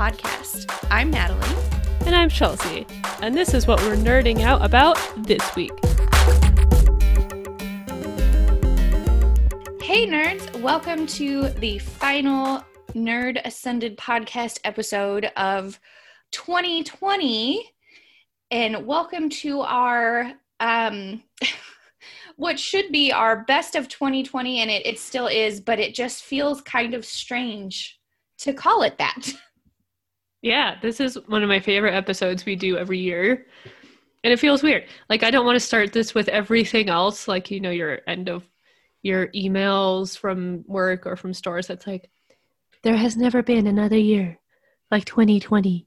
podcast. I'm Natalie. And I'm Chelsea. And this is what we're nerding out about this week. Hey, nerds. Welcome to the final Nerd Ascended podcast episode of 2020. And welcome to our um what should be our best of 2020 and it, it still is but it just feels kind of strange to call it that Yeah, this is one of my favorite episodes we do every year. And it feels weird. Like I don't want to start this with everything else, like you know, your end of your emails from work or from stores. That's like there has never been another year like 2020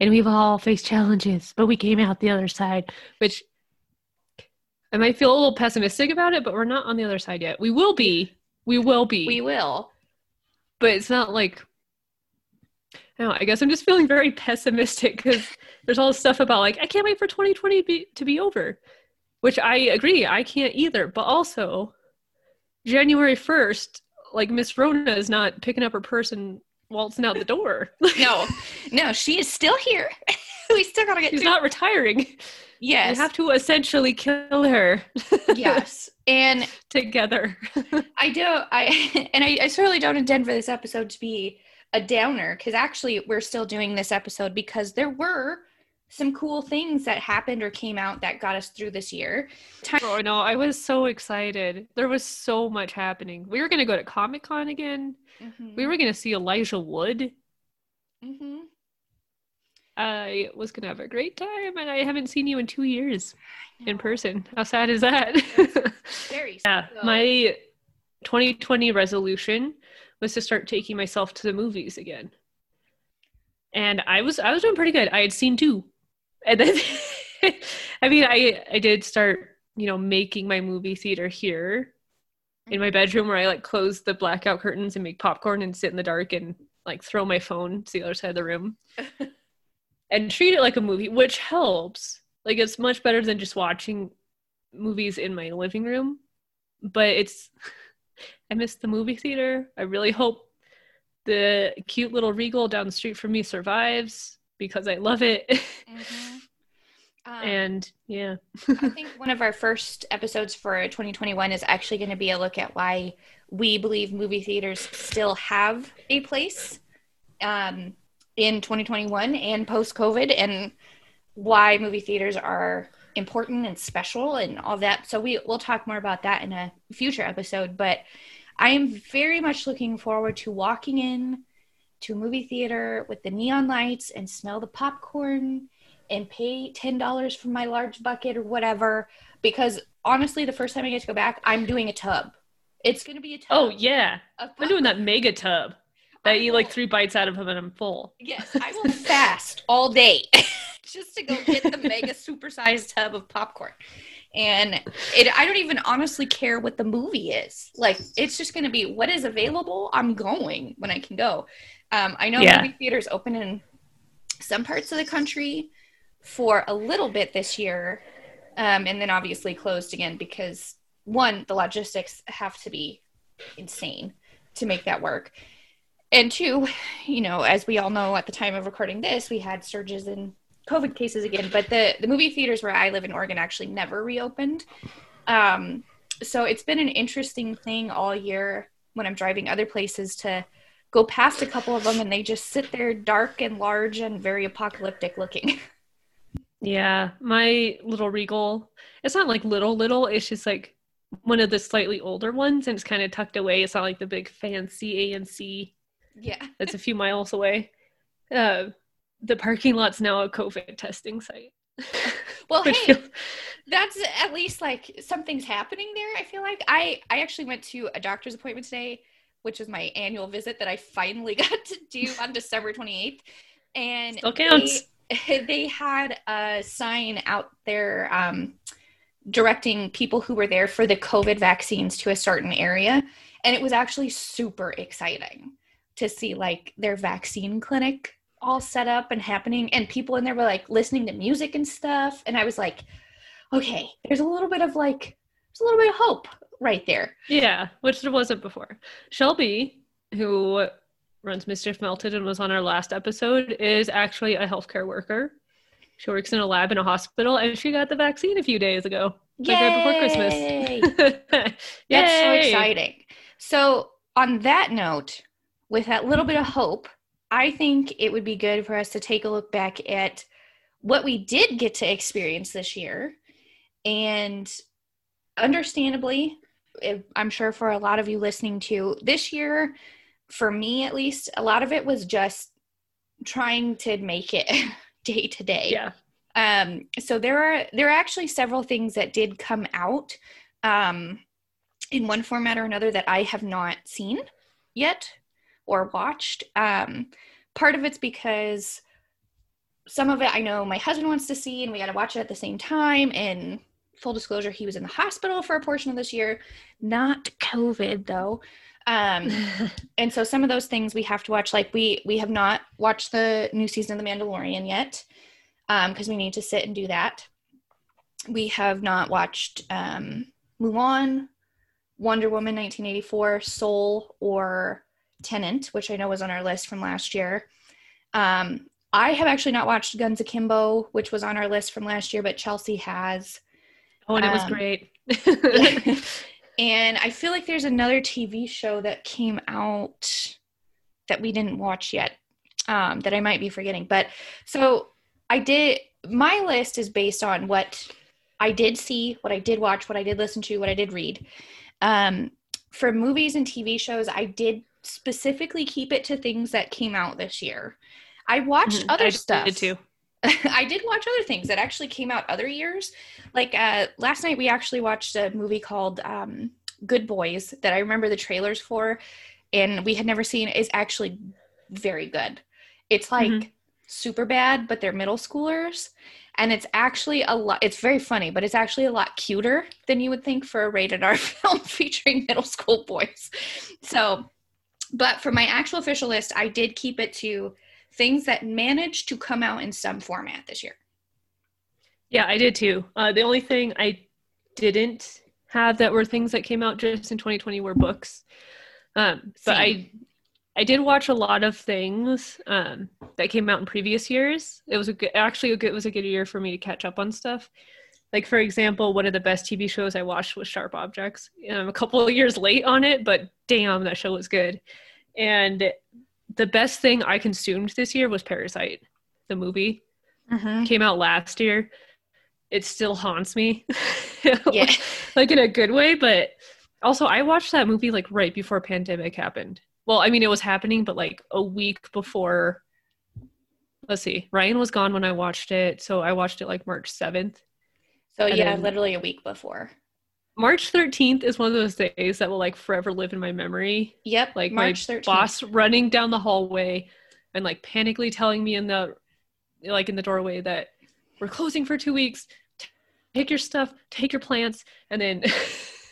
and we've all faced challenges but we came out the other side which i might feel a little pessimistic about it but we're not on the other side yet. We will be. We will be. We will. But it's not like I, know, I guess I'm just feeling very pessimistic because there's all this stuff about like I can't wait for 2020 be, to be over, which I agree I can't either. But also, January 1st, like Miss Rona is not picking up her purse and waltzing out the door. no no she is still here we still gotta get She's through- not retiring. yes We have to essentially kill her yes and together. I do. I and I, I certainly don't intend for this episode to be a downer because actually we're still doing this episode because there were some cool things that happened or came out that got us through this year. Time- oh no, I was so excited. There was so much happening. We were gonna go to Comic Con again. Mhm. We were gonna see Elijah Wood. Mhm. I was gonna have a great time, and I haven't seen you in two years in person. How sad is that? Very yeah, my 2020 resolution was to start taking myself to the movies again, and I was I was doing pretty good. I had seen two, and then I mean I I did start you know making my movie theater here in my mm-hmm. bedroom where I like close the blackout curtains and make popcorn and sit in the dark and like throw my phone to the other side of the room and treat it like a movie, which helps. Like it's much better than just watching movies in my living room. But it's I miss the movie theater. I really hope the cute little Regal down the street from me survives because I love it. Mhm. Um, and yeah. I think one of our first episodes for 2021 is actually going to be a look at why we believe movie theaters still have a place um, in 2021 and post COVID, and why movie theaters are important and special and all that. So we we'll talk more about that in a future episode. But I am very much looking forward to walking in to a movie theater with the neon lights and smell the popcorn and pay $10 for my large bucket or whatever because honestly the first time i get to go back i'm doing a tub it's going to be a tub Oh yeah. I'm doing that mega tub that I eat like three bites out of them and I'm full. yes i will fast all day just to go get the mega supersized tub of popcorn. And it i don't even honestly care what the movie is. Like it's just going to be what is available i'm going when i can go. Um, i know Yeah. movie theaters open in some parts of the country for a little bit this year um, and then obviously closed again because one the logistics have to be insane to make that work. And two you know as we all know at the time of recording this we had surges in covid cases again but the the movie theaters where i live in oregon actually never reopened um, so it's been an interesting thing all year when i'm driving other places to go past a couple of them and they just sit there dark and large and very apocalyptic looking Yeah, my little Regal. It's not like little little. It's just like one of the slightly older ones, and it's kind of tucked away. It's not like the big fancy AMC yeah that's a few miles away. Uh, the parking lot's now a COVID testing site. well hey feels- that's at least like something's happening there i feel like i i actually went to a doctor's appointment today which was my annual visit that i finally got to do on december 28th and Still counts. They, they had a sign out there um, directing people who were there for the covid vaccines to a certain area and it was actually super exciting to see like their vaccine clinic all set up and happening and people in there were like listening to music and stuff and i was like okay there's a little bit of like there's a little bit of hope right there Yeah, which there wasn't before. Shelby, who runs Mischief Melted and was on our last episode, is actually a healthcare worker. She works in a lab in a hospital, and she got the vaccine a few days ago, like right before Christmas. That's so exciting. So, on that note, with that little bit of hope, I think it would be good for us to take a look back at what we did get to experience this year. And understandably, I'm sure for a lot of you listening to this year, for me at least, a lot of it was just trying to make it day to day. Yeah. Um, so there are there are actually several things that did come out um, in one format or another that I have not seen yet or watched. Um, part of it's because some of it I know my husband wants to see, and we got to watch it at the same time. And full disclosure, he was in the hospital for a portion of this year, not COVID though. Um, and so some of those things we have to watch. Like we we have not watched the new season of The Mandalorian yet because um, we need to sit and do that. We have not watched um, Mulan, Wonder Woman 1984, Soul, or Tenet, which I know was on our list from last year. Um, I have actually not watched Guns Akimbo, which was on our list from last year, but Chelsea has. Oh, and it was um, great. and I feel like there's another TV show that came out that we didn't watch yet um, that I might be forgetting. But so I did, my list is based on what I did see, what I did watch, what I did listen to, what I did read. Um, for movies and TV shows, I did specifically keep it to things that came out this year. I watched mm-hmm. other I stuff. Did too. I did watch other things that actually came out other years. Like uh, last night, we actually watched a movie called um, Good Boys that I remember the trailers for, and we had never seen. is actually very good. It's like mm-hmm. super bad, but they're middle schoolers, and it's actually a lot. It's very funny, but it's actually a lot cuter than you would think for a rated R film featuring middle school boys. So but for my actual official list, I did keep it to things that managed to come out in some format this year. Yeah, I did too. Uh, the only thing I didn't have that were things that came out just in 2020 were books. Um, but I I did watch a lot of things um, that came out in previous years. It was a good, actually a good, it was a good year for me to catch up on stuff. Like for example, one of the best TV shows I watched was Sharp Objects. I'm a couple of years late on it, but damn, that show was good. And the best thing I consumed this year was Parasite, the movie. Mm-hmm. Came out last year. It still haunts me. yeah. like in a good way, but also I watched that movie like right before pandemic happened. Well, I mean it was happening, but like a week before let's see, Ryan was gone when I watched it, so I watched it like March 7th. So and yeah, literally a week before. March 13th is one of those days that will like forever live in my memory. Yep. Like March my 13th. boss running down the hallway and like panically telling me in the like in the doorway that we're closing for 2 weeks. Take your stuff, take your plants and then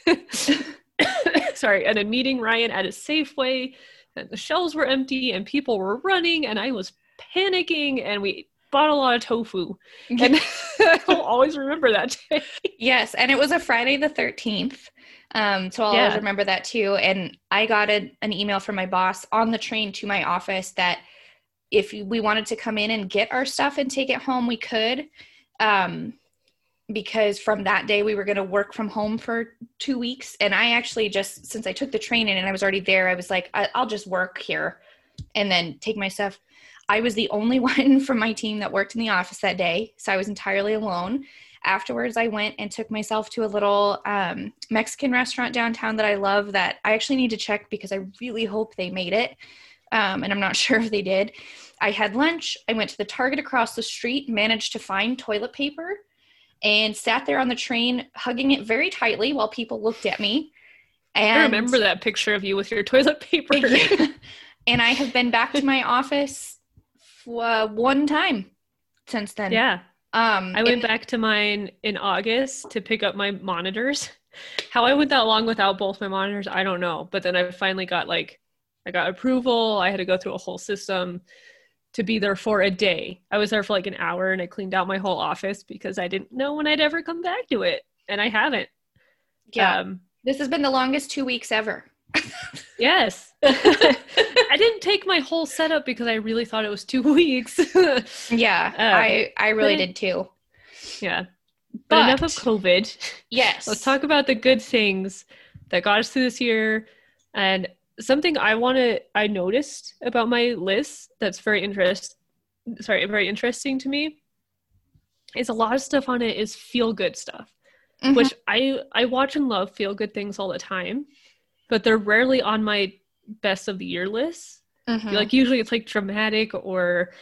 sorry, and then meeting Ryan at a Safeway and the shelves were empty and people were running and I was panicking and we bought a lot of tofu. And I'll always remember that day. Yes. And it was a Friday the 13th. Um, so I'll yeah. always remember that too. And I got a, an email from my boss on the train to my office that if we wanted to come in and get our stuff and take it home, we could. Um, because from that day we were going to work from home for two weeks and i actually just since i took the train in and i was already there i was like I- will just work here and then take my stuff I was the only one from my team that worked in the office that day, so I was entirely alone. Afterwards, I went and took myself to a little um, Mexican restaurant downtown that I love that I actually need to check because I really hope they made it. Um, and I'm not sure if they did. I had lunch. I went to the Target across the street, managed to find toilet paper, and sat there on the train, hugging it very tightly while people looked at me. And I remember that picture of you with your toilet paper. and I have been back to my office uh, one time since then. Yeah. Um, I went back to mine in August to pick up my monitors. How I went that long without both my monitors, I don't know. But then I finally got like, I got approval. I had to go through a whole system to be there for a day. I was there for like an hour and I cleaned out my whole office because I didn't know when I'd ever come back to it. And I haven't. Yeah. Um, this has been the longest two weeks ever. Yes. I didn't take my whole setup because I really thought it was two weeks. yeah, Uh, I I really did too. yeah. But, But enough of COVID. yes, Let's talk about the good things that got us through this year. And something I want to I noticed about my list that's very interest sorry, very interesting to me is a lot of stuff on it is feel good stuff, Mhm. which I I watch and love feel good things all the time, but they're rarely on my best of the year list. Mhm. Like usually it's like dramatic or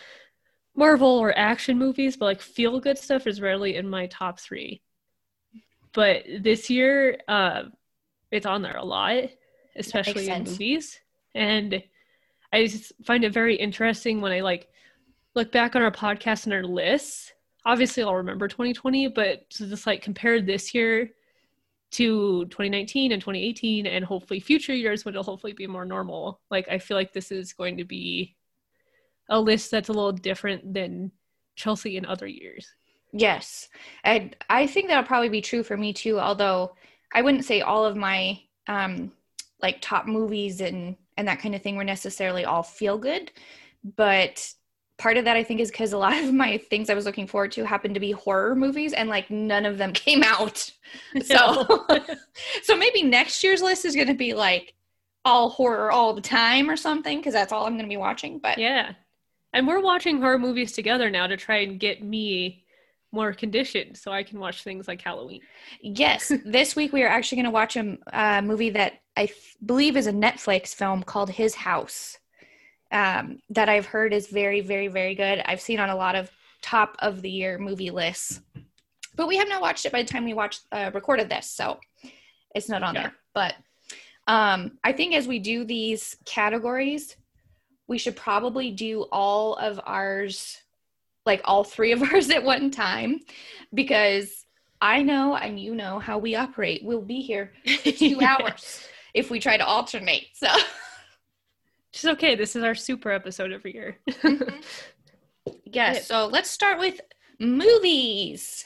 Marvel or action movies, but like feel good stuff is rarely in my top three. But this year, uh, it's on there a lot, especially in movies. And I just find it very interesting when I like look back on our podcast and our lists. Obviously, I'll remember 2020, but to just like compare this year to 2019 and 2018 and hopefully future years when it'll hopefully be more normal like i feel like this is going to be a list that's a little different than chelsea in other years Yes. And I think that'll probably be true for me too, although I wouldn't say all of my um like top movies and and that kind of thing were necessarily all feel good, but part of that I think is cuz a lot of my things I was looking forward to happened to be horror movies and like none of them came out. So so maybe next year's list is going to be like all horror all the time or something cuz that's all I'm going to be watching, but yeah and we're watching horror movies together now to try and get me more conditioned so i can watch things like halloween Yes, this week we are actually going to watch a a uh, movie that I f- believe is a Netflix film called His House. Um, that I've heard is very, very, very good. I've seen on a lot of top of the year movie lists, but we have not watched it by the time we watched uh, recorded this, so it's not on Yeah. there. But um, I think as we do these categories, we should probably do all of ours, like all three of ours at one time, because I know and you know how we operate. We'll be here two hours if we try to alternate. So Which is okay. This is our super episode every year. Mm-hmm. Yes, so let's start with movies.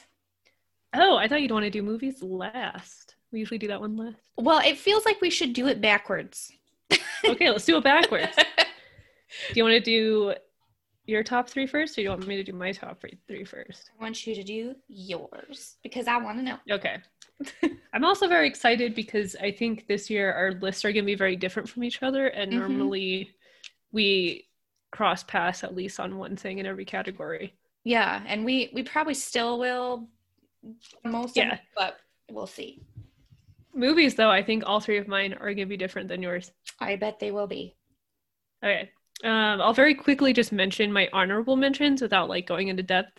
oh i thought you'd want to do movies last. We usually do that one last. Well, it feels like we should do it backwards. okay let's do it backwards. Do you want to do your top three first or do you want me to do my top three, three first? I want you to do yours because I want to know. okay i'm also very excited because i think this year our lists are going to be very different from each other and Mhm. normally we cross paths at least on one thing in every category Yeah, and we we probably still will most of Yeah. it, but we'll see. movies though i think all three of mine are going to be different than yours I bet they will be. Okay. Um, I'll very quickly just mention my honorable mentions without like going into depth.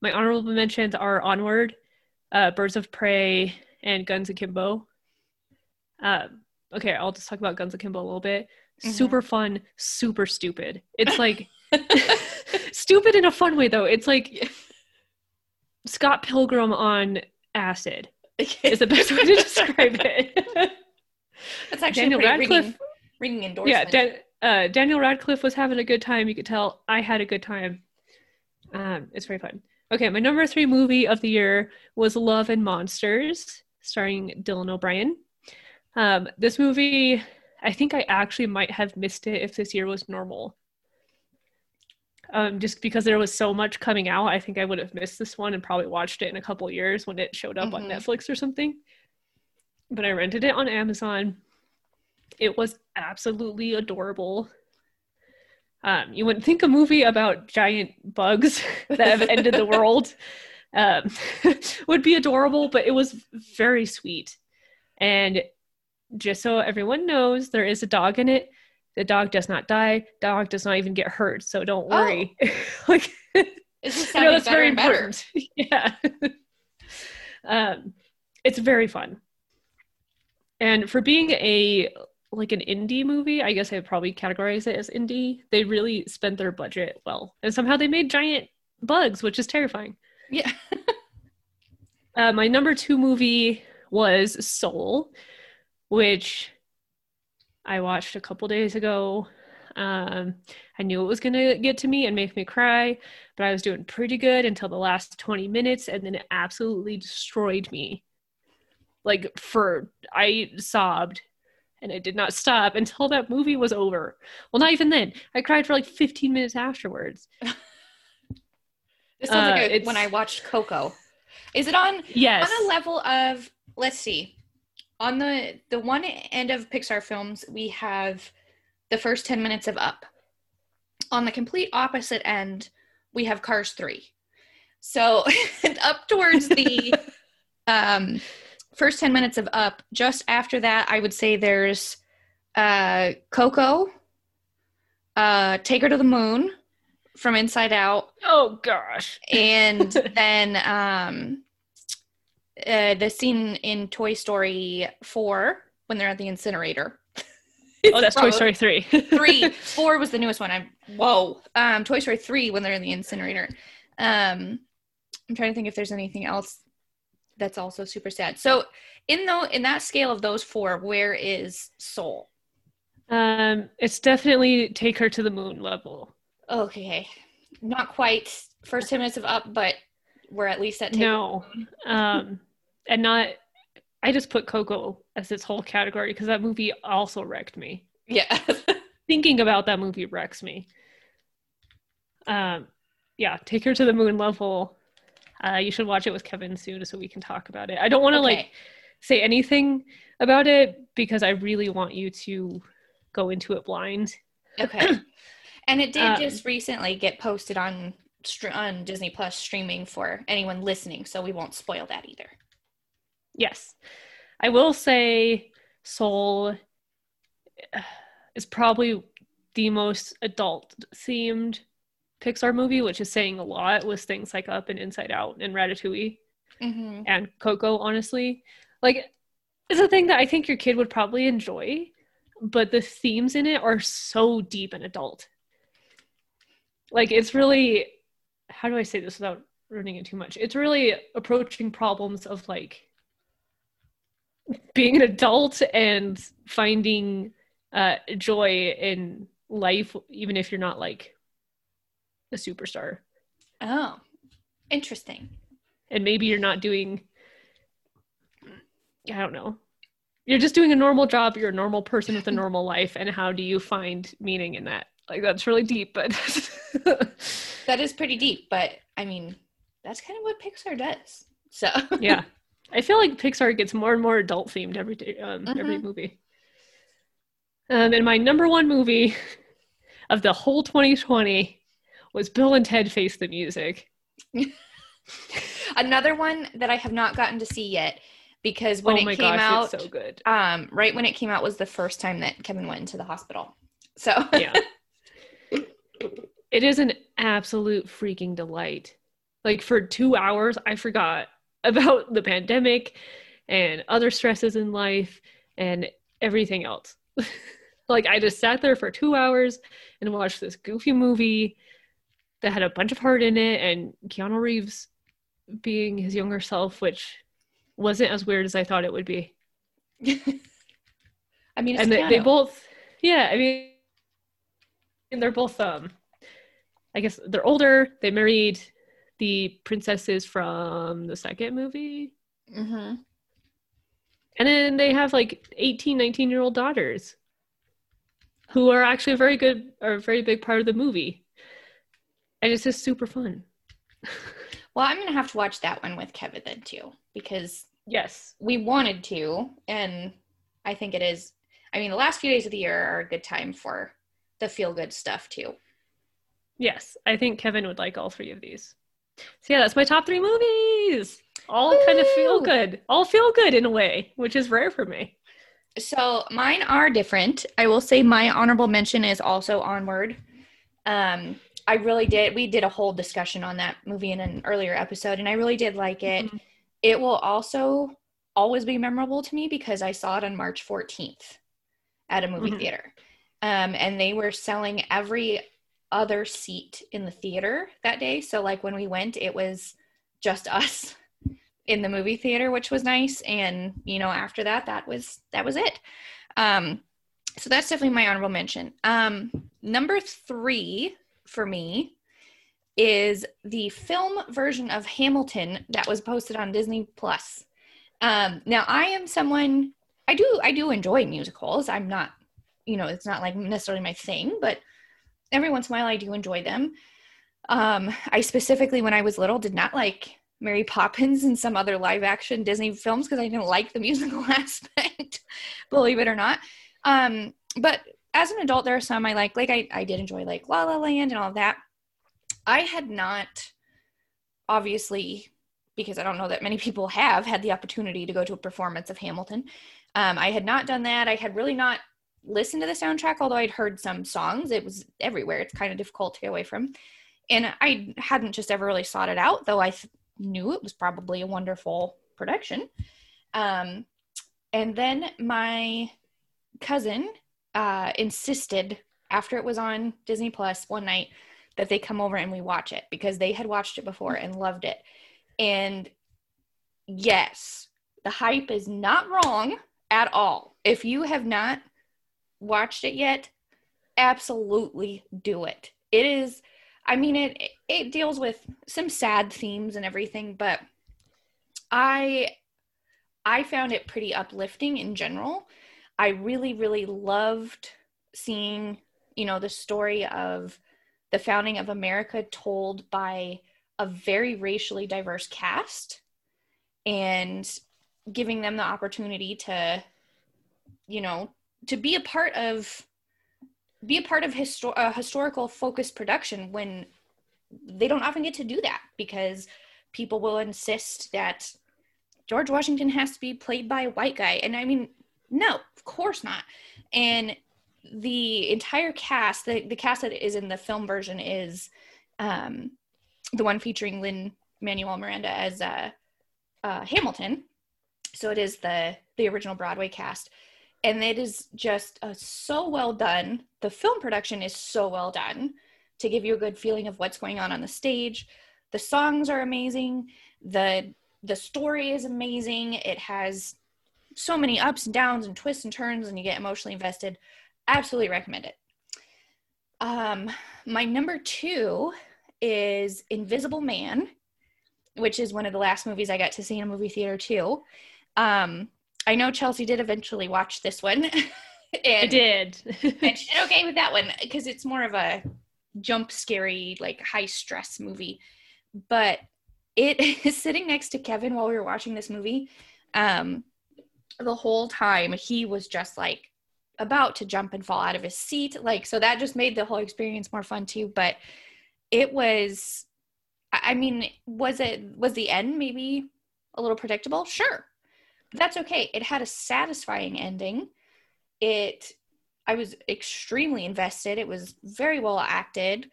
My honorable mentions are Onward, uh, Birds of Prey, and Guns Akimbo. Um, okay, I'll just talk about Guns Akimbo a little bit. Mhm. Super fun, super stupid. It's like stupid in a fun way though. It's like Scott Pilgrim on acid is the best way to describe it. That's actually Daniel Radcliffe ringing, ringing yeah. Dan- uh, Daniel Radcliffe was having a good time. You could tell I had a good time. Um, it's very fun. Okay, my number three movie of the year was Love and Monsters, starring Dylan O'Brien. Um, this movie, I think I actually might have missed it if this year was normal. Um, just because there was so much coming out, I think I would have missed this one and probably watched it in a couple years when it showed up on Mhm. Netflix or something. But I rented it on Amazon. It was absolutely adorable. Um, you wouldn't think a movie about giant bugs that have ended the world um, would be adorable, but it was very sweet. And just so everyone knows, there is a dog in it. The dog does not die. Dog does not even get hurt, so don't worry. Oh. like, It's just sounding that's very important. yeah. um, it's very fun. And for being a like an indie movie, I guess I'd probably categorize it as indie. They really spent their budget well. And somehow they made giant bugs, which is terrifying. Yeah. Uh, my number two movie was Soul, which I watched a couple days ago. Um, I knew it was going to get to me and make me cry, but I was doing pretty good until the last 20 minutes, and then it absolutely destroyed me. Like, for I sobbed and I did not stop until that movie was over. Well, not even then. I cried for like 15 minutes afterwards. This sounds like Uh, a, when I watched Coco. Is it on Yes. on a level of let's see on the the one end of pixar films we have the first 10 minutes of up on the complete opposite end we have cars 3 so up towards the um first 10 minutes of up just after that i would say there's uh coco uh take her to the moon from inside out oh gosh. and then um uh, the scene in Toy Story 4 when they're at the incinerator. Oh, that's Toy Story 3. 3. 4 was the newest one. I'm whoa. Um Toy Story 3 when they're in the incinerator. Um I'm trying to think if there's anything else that's also super sad. So in though in that scale of those four, where is Soul? um, it's definitely take her to the moon level. Okay. Not quite first 10 minutes of up, but we're at least at Take No. Um, and not, I just put Coco as its whole category because that movie also wrecked me. Yeah. Thinking about that movie wrecks me. Um, yeah, take her to the moon level. Uh, you should watch it with Kevin soon so we can talk about it. I don't want to like say anything about it because I really want you to go into it blind. Okay. And it did Um, just recently get posted on on Disney Plus streaming for anyone listening, so we won't spoil that either. Yes. I will say Soul uh, is probably the most adult themed Pixar movie, which is saying a lot with things like Up and Inside Out and Ratatouille Mm-hmm. and Coco, honestly. Like, it's a thing that I think your kid would probably enjoy, but the themes in it are so deep and adult. Like, it's really, how do I say this without ruining it too much? It's really approaching problems of like being an adult and finding uh, joy in life, even if you're not like a superstar. Oh, interesting. and maybe you're not doing i don't know you're just doing a normal job you're a normal person with a normal life and how do you find meaning in that like that's really deep but That is pretty deep, but I mean, that's kind of what Pixar does. So yeah i feel like pixar gets more and more adult themed every day um, every Mhm. movie um, and my number one movie of the whole 2020 was bill and ted face the music another one that I have not gotten to see yet because when oh it came gosh out, it's so good um, right when it came out was the first time that Kevin went into the hospital. So yeah. It is an absolute freaking delight. Like for two hours, I forgot about the pandemic and other stresses in life and everything else. like I just sat there for two hours and watched this goofy movie that had a bunch of heart in it and Keanu Reeves being his younger self, which wasn't as weird as I thought it would be. I mean, it's and they, they both yeah i mean and they're both um i guess they're older they married the princesses from the second movie Mhm. and then they have like 18 19 year old daughters who are actually a very good are a very big part of the movie and it's just super fun Well, I'm gonna have to watch that one with Kevin then too because yes we wanted to, and I think it is. I mean, the last few days of the year are a good time for the feel good stuff too. yes i think kevin would like all three of these so yeah that's my top three movies all kind of feel good all feel good in a way which is rare for me So mine are different. I will say my honorable mention is also Onward. Um, I really did. We did a whole discussion on that movie in an earlier episode, and I really did like it. Mhm. It will also always be memorable to me because I saw it on March 14th at a movie Mhm. theater. Um, and they were selling every other seat in the theater that day. So, like, when we went, it was just us in the movie theater, which was nice. And, you know, after that, that was, that was it. Um, so that's definitely my honorable mention. Um, number three for me is the film version of Hamilton that was posted on Disney Plus. Um, now, I am someone I do I do enjoy musicals. I'm not, you know, it's not like necessarily my thing, but every once in a while I do enjoy them. Um, I specifically, when I was little, did not like Mary Poppins and some other live action Disney films because I didn't like the musical aspect, believe it or not. Um, but as an adult, there are some I like. Like I, I did enjoy like La La Land and all that. I had not, obviously, because I don't know that many people have had the opportunity to go to a performance of Hamilton. Um, I had not done that. I had really not listened to the soundtrack, although I'd heard some songs. It was everywhere. It's kind of difficult to get away from. And I hadn't just ever really sought it out, though I th- knew it was probably a wonderful production. Um, and then my cousin uh, insisted after it was on Disney Plus one night that they come over and we watch it because they had watched it before and loved it. And yes, the hype is not wrong at all. If you have not watched it yet, absolutely do it. It is I mean it it deals with some sad themes and everything, but I I found it pretty uplifting in general. I really really loved seeing, you know, the story of the founding of America told by a very racially diverse cast and giving them the opportunity to you know to be a part of be a part of histor- a historical focused production when they don't often get to do that because people will insist that George Washington has to be played by a white guy. And I mean no of course not and the entire cast the, the cast that is in the film version is um, the one featuring Lin Manuel Miranda as uh, uh, Hamilton so it is the the original Broadway cast and it is just uh, so well done. The film production is so well done to give you a good feeling of what's going on on the stage. The songs are amazing. the The story is amazing. It has so many ups and downs and twists and turns, and you get emotionally invested. Absolutely recommend it. Um, my number two is Invisible Man, which is one of the last movies I got to see in a movie theater too. Um, I know Chelsea did eventually watch this one. and, I did. and she did okay with that one because it's more of a jump scary, like high stress movie. But it is sitting next to Kevin while we were watching this movie. Um, the whole time he was just like about to jump and fall out of his seat. Like, so that just made the whole experience more fun too. But it was, I mean, was it, was the end maybe a little predictable? Sure But that's okay. It had a satisfying ending. It I was extremely invested. It was very well acted.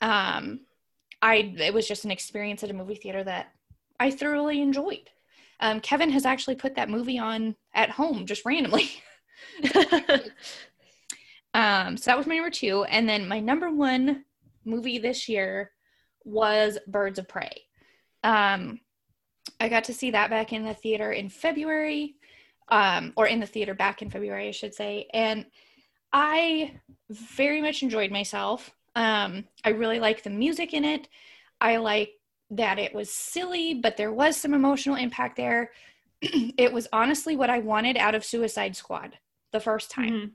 Um I it was just an experience at a movie theater that I thoroughly enjoyed. Um, Kevin has actually put that movie on at home just randomly. um, so that was my number two. And then my number one movie this year was Birds of Prey. Um, I got to see that back in the theater in February, um, or in the theater back in February, I should say. And I very much enjoyed myself. Um, I really like the music in it. I like that it was silly, but there was some emotional impact there. it was honestly what I wanted out of Suicide Squad the first time. Mm-hmm.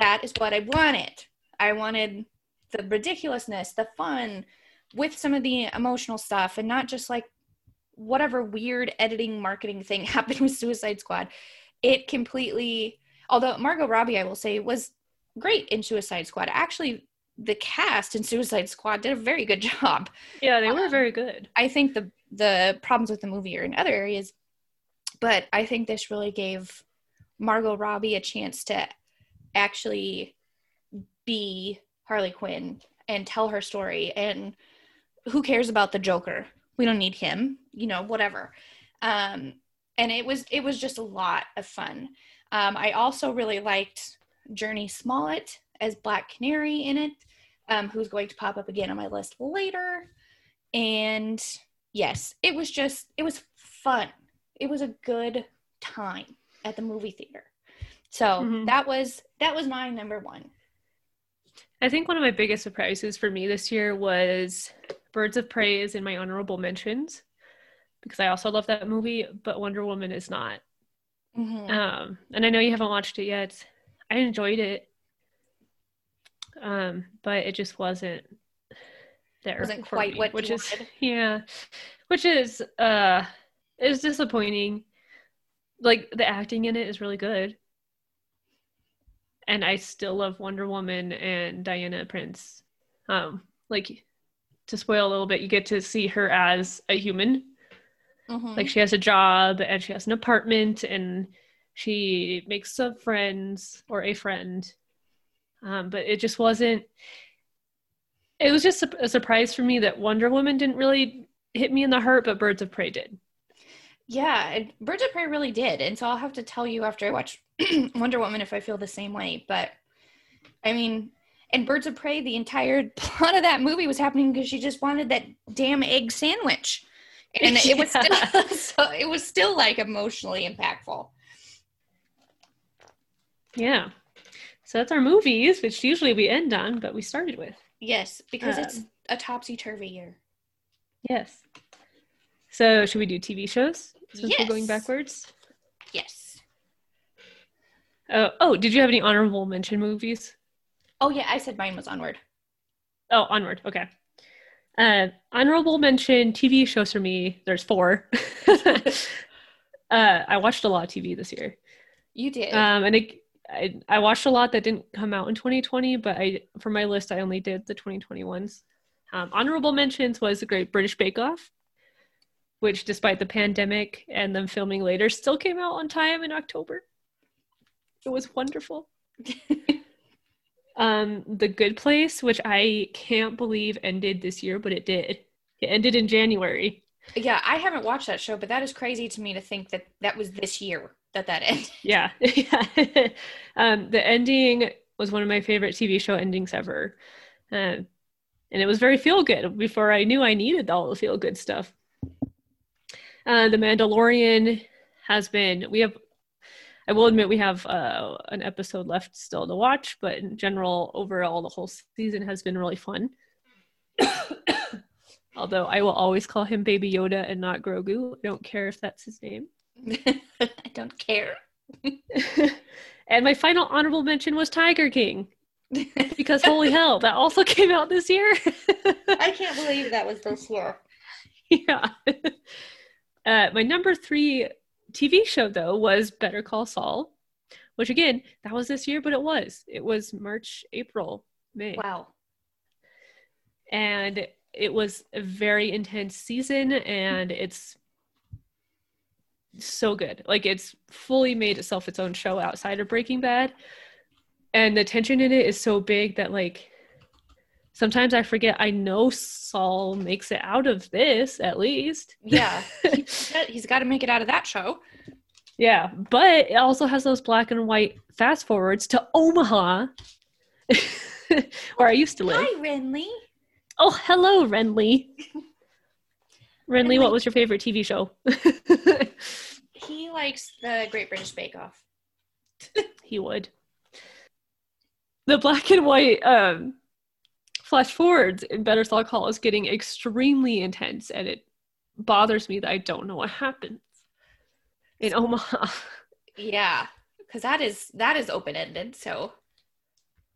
That is what I wanted. I wanted the ridiculousness, the fun with some of the emotional stuff, and not just like whatever weird editing marketing thing happened with Suicide Squad, it completely although Margot Robbie I will say was great in Suicide Squad. Actually the cast in Suicide Squad did a very good job. Yeah, they were um, very good. I think the the problems with the movie are in other areas, but I think this really gave Margot Robbie a chance to actually be Harley Quinn and tell her story and who cares about the Joker? we don't need him you know whatever um, and it was it was just a lot of fun um, i also really liked Jurnee Smollett as black canary in it um, who's going to pop up again on my list later and yes it was just it was fun it was a good time at the movie theater so mm-hmm. that was that was my number one i think one of my biggest surprises for me this year was Birds of Prey is in my honorable mentions because I also love that movie, but Wonder Woman is not. Mhm. Um, and I know you haven't watched it yet. I enjoyed it. Um, but it just wasn't there. Wasn't quite me, what which you is wanted. yeah. Which is uh is disappointing. Like the acting in it is really good. And I still love Wonder Woman and Diana Prince. Um, like to spoil a little bit, you get to see her as a human Mhm. like she has a job and she has an apartment and she makes some friends or a friend um, but it just wasn't it was just a, a surprise for me that wonder woman didn't really hit me in the heart but birds of prey did Yeah, and Birds of Prey really did. And so I'll have to tell you after I watch Wonder Woman if I feel the same way. But I mean, and Birds of Prey, the entire plot of that movie was happening because she just wanted that damn egg sandwich. And it was still so it was still like emotionally impactful. yeah so that's our movies which usually we end on but we started with Yes, because it's Um, a topsy turvy year. yes so should we do tv shows since we're going backwards Yes. uh, oh did you have any honorable mention movies Oh yeah, I said mine was onward. Oh, onward. Okay. Uh, honorable mention TV shows for me. There's four. uh, I watched a lot of TV this year, You did. um, and it, I, I watched a lot that didn't come out in 2020. But I, for my list, I only did the 2021s. Um, honorable mentions was the Great British Bake Off, which, despite the pandemic and them filming later, still came out on time in October. It was wonderful. um the good place which i can't believe ended this year but it did it ended in january yeah, I haven't watched that show, but that is crazy to me to think that that was this year that that ended. yeah yeah. Um the ending was one of my favorite tv show endings ever. Uh, and it was very feel good before i knew i needed all the feel good stuff. Uh the mandalorian has been we have i will admit we have uh, an episode left still to watch but in general overall the whole season has been really fun. Although i will always call him baby yoda and not grogu. I don't care if that's his name I don't care. and my final honorable mention was tiger king because holy hell that also came out this year I can't believe that was this year. yeah uh, my number three tv show though was better call saul which again that was this year but it was it was march april may Wow. and it was a very intense season and it's so good like it's fully made itself its own show outside of breaking bad and the tension in it is so big that like sometimes i forget i know saul makes it out of this at least Yeah. He's got to make it out of that show. yeah but it also has those black and white fast forwards to omaha where i used to live Hi, Renly. Oh, hello, Renly. Renly, Renly. what was your favorite TV show? He likes the Great British Bake Off. he would. The black and white um, flash forwards in Better Saul Call is getting extremely intense, and it bothers me that I don't know what happens in Omaha. Yeah, because that is that is open ended. So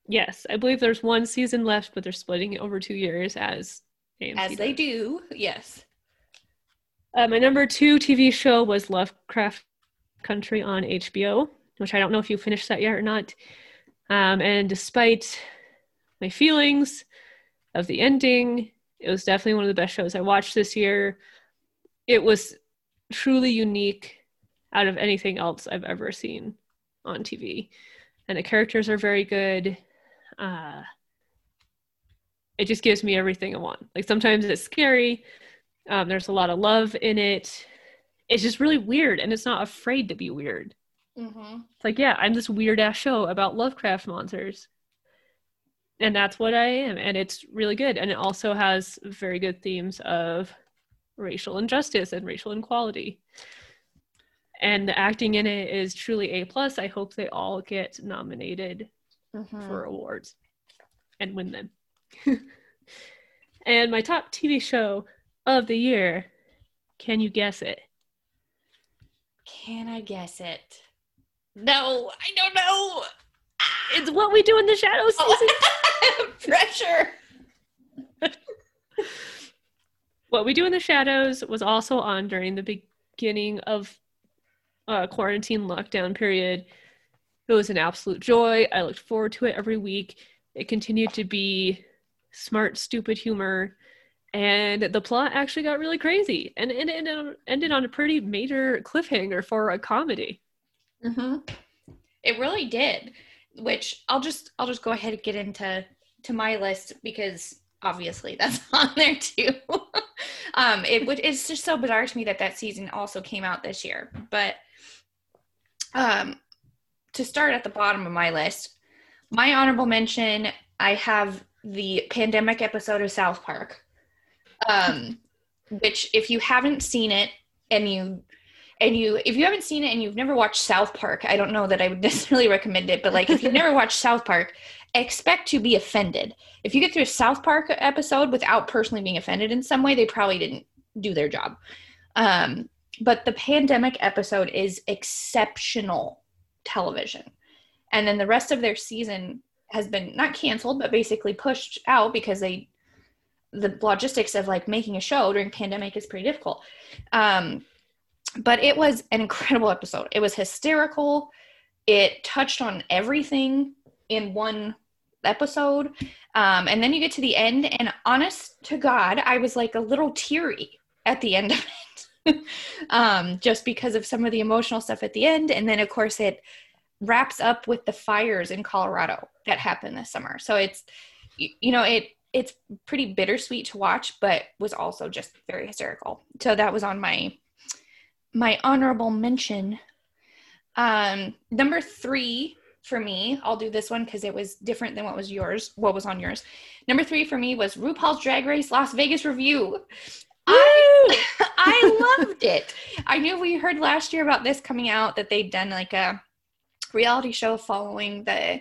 yes, I believe there's one season left, but they're splitting it over two years as AMC as they do, yes. Uh, my number two TV show was Lovecraft Country on HBO, which I don't know if you finished that yet or not. Um, and despite my feelings of the ending, it was definitely one of the best shows I watched this year. It was truly unique out of anything else I've ever seen on TV. And the characters are very good. Uh, it just gives me everything I want. Like sometimes it's scary, um, there's a lot of love in it. It's just really weird, and it's not afraid to be weird. Mm-hmm. It's like, yeah, I'm this weird ass show about Lovecraft monsters. And that's what I am. And it's really good. And it also has very good themes of racial injustice and racial inequality. And the acting in it is truly A plus. I hope they all get nominated Mm-hmm. for awards and win them. and my top TV show of the year, can you guess it? Can I guess it? No, I don't know. It's what we do in the shadows season. Oh. Pressure. what we do in the shadows was also on during the beginning of uh, quarantine lockdown period. It was an absolute joy. I looked forward to it every week. It continued to be smart, stupid humor. And the plot actually got really crazy and it ended on, ended on a pretty major cliffhanger for a comedy. Mm-hmm. It really did. Which I'll just I'll just go ahead and get into to my list because obviously that's on there too. um, it would it's just so bizarre to me that that season also came out this year. But um, to start at the bottom of my list, my honorable mention, I have the pandemic episode of South Park. Um, which if you haven't seen it and you and you if you haven't seen it and you've never watched South Park, I don't know that I would necessarily recommend it, but like if you've never watched South Park, expect to be offended. If you get through a South Park episode without personally being offended in some way, they probably didn't do their job. Um, but the pandemic episode is exceptional television. And then the rest of their season has been not canceled, but basically pushed out because they the logistics of like making a show during pandemic is pretty difficult. Um, but it was an incredible episode. It was hysterical. It touched on everything in one episode. Um, and then you get to the end, and honest to God, I was like a little teary at the end of it, um, just because of some of the emotional stuff at the end. And then, of course, it wraps up with the fires in Colorado that happened this summer. So it's, you, know, it it's pretty bittersweet to watch, but was also just very hysterical. So that was on my my honorable mention. Um, number three for me, I'll do this one because it was different than what was yours, what was on yours. Number three for me was RuPaul's Drag Race Las Vegas Revue. I, I loved it. I knew we heard last year about this coming out that they'd done like a reality show following the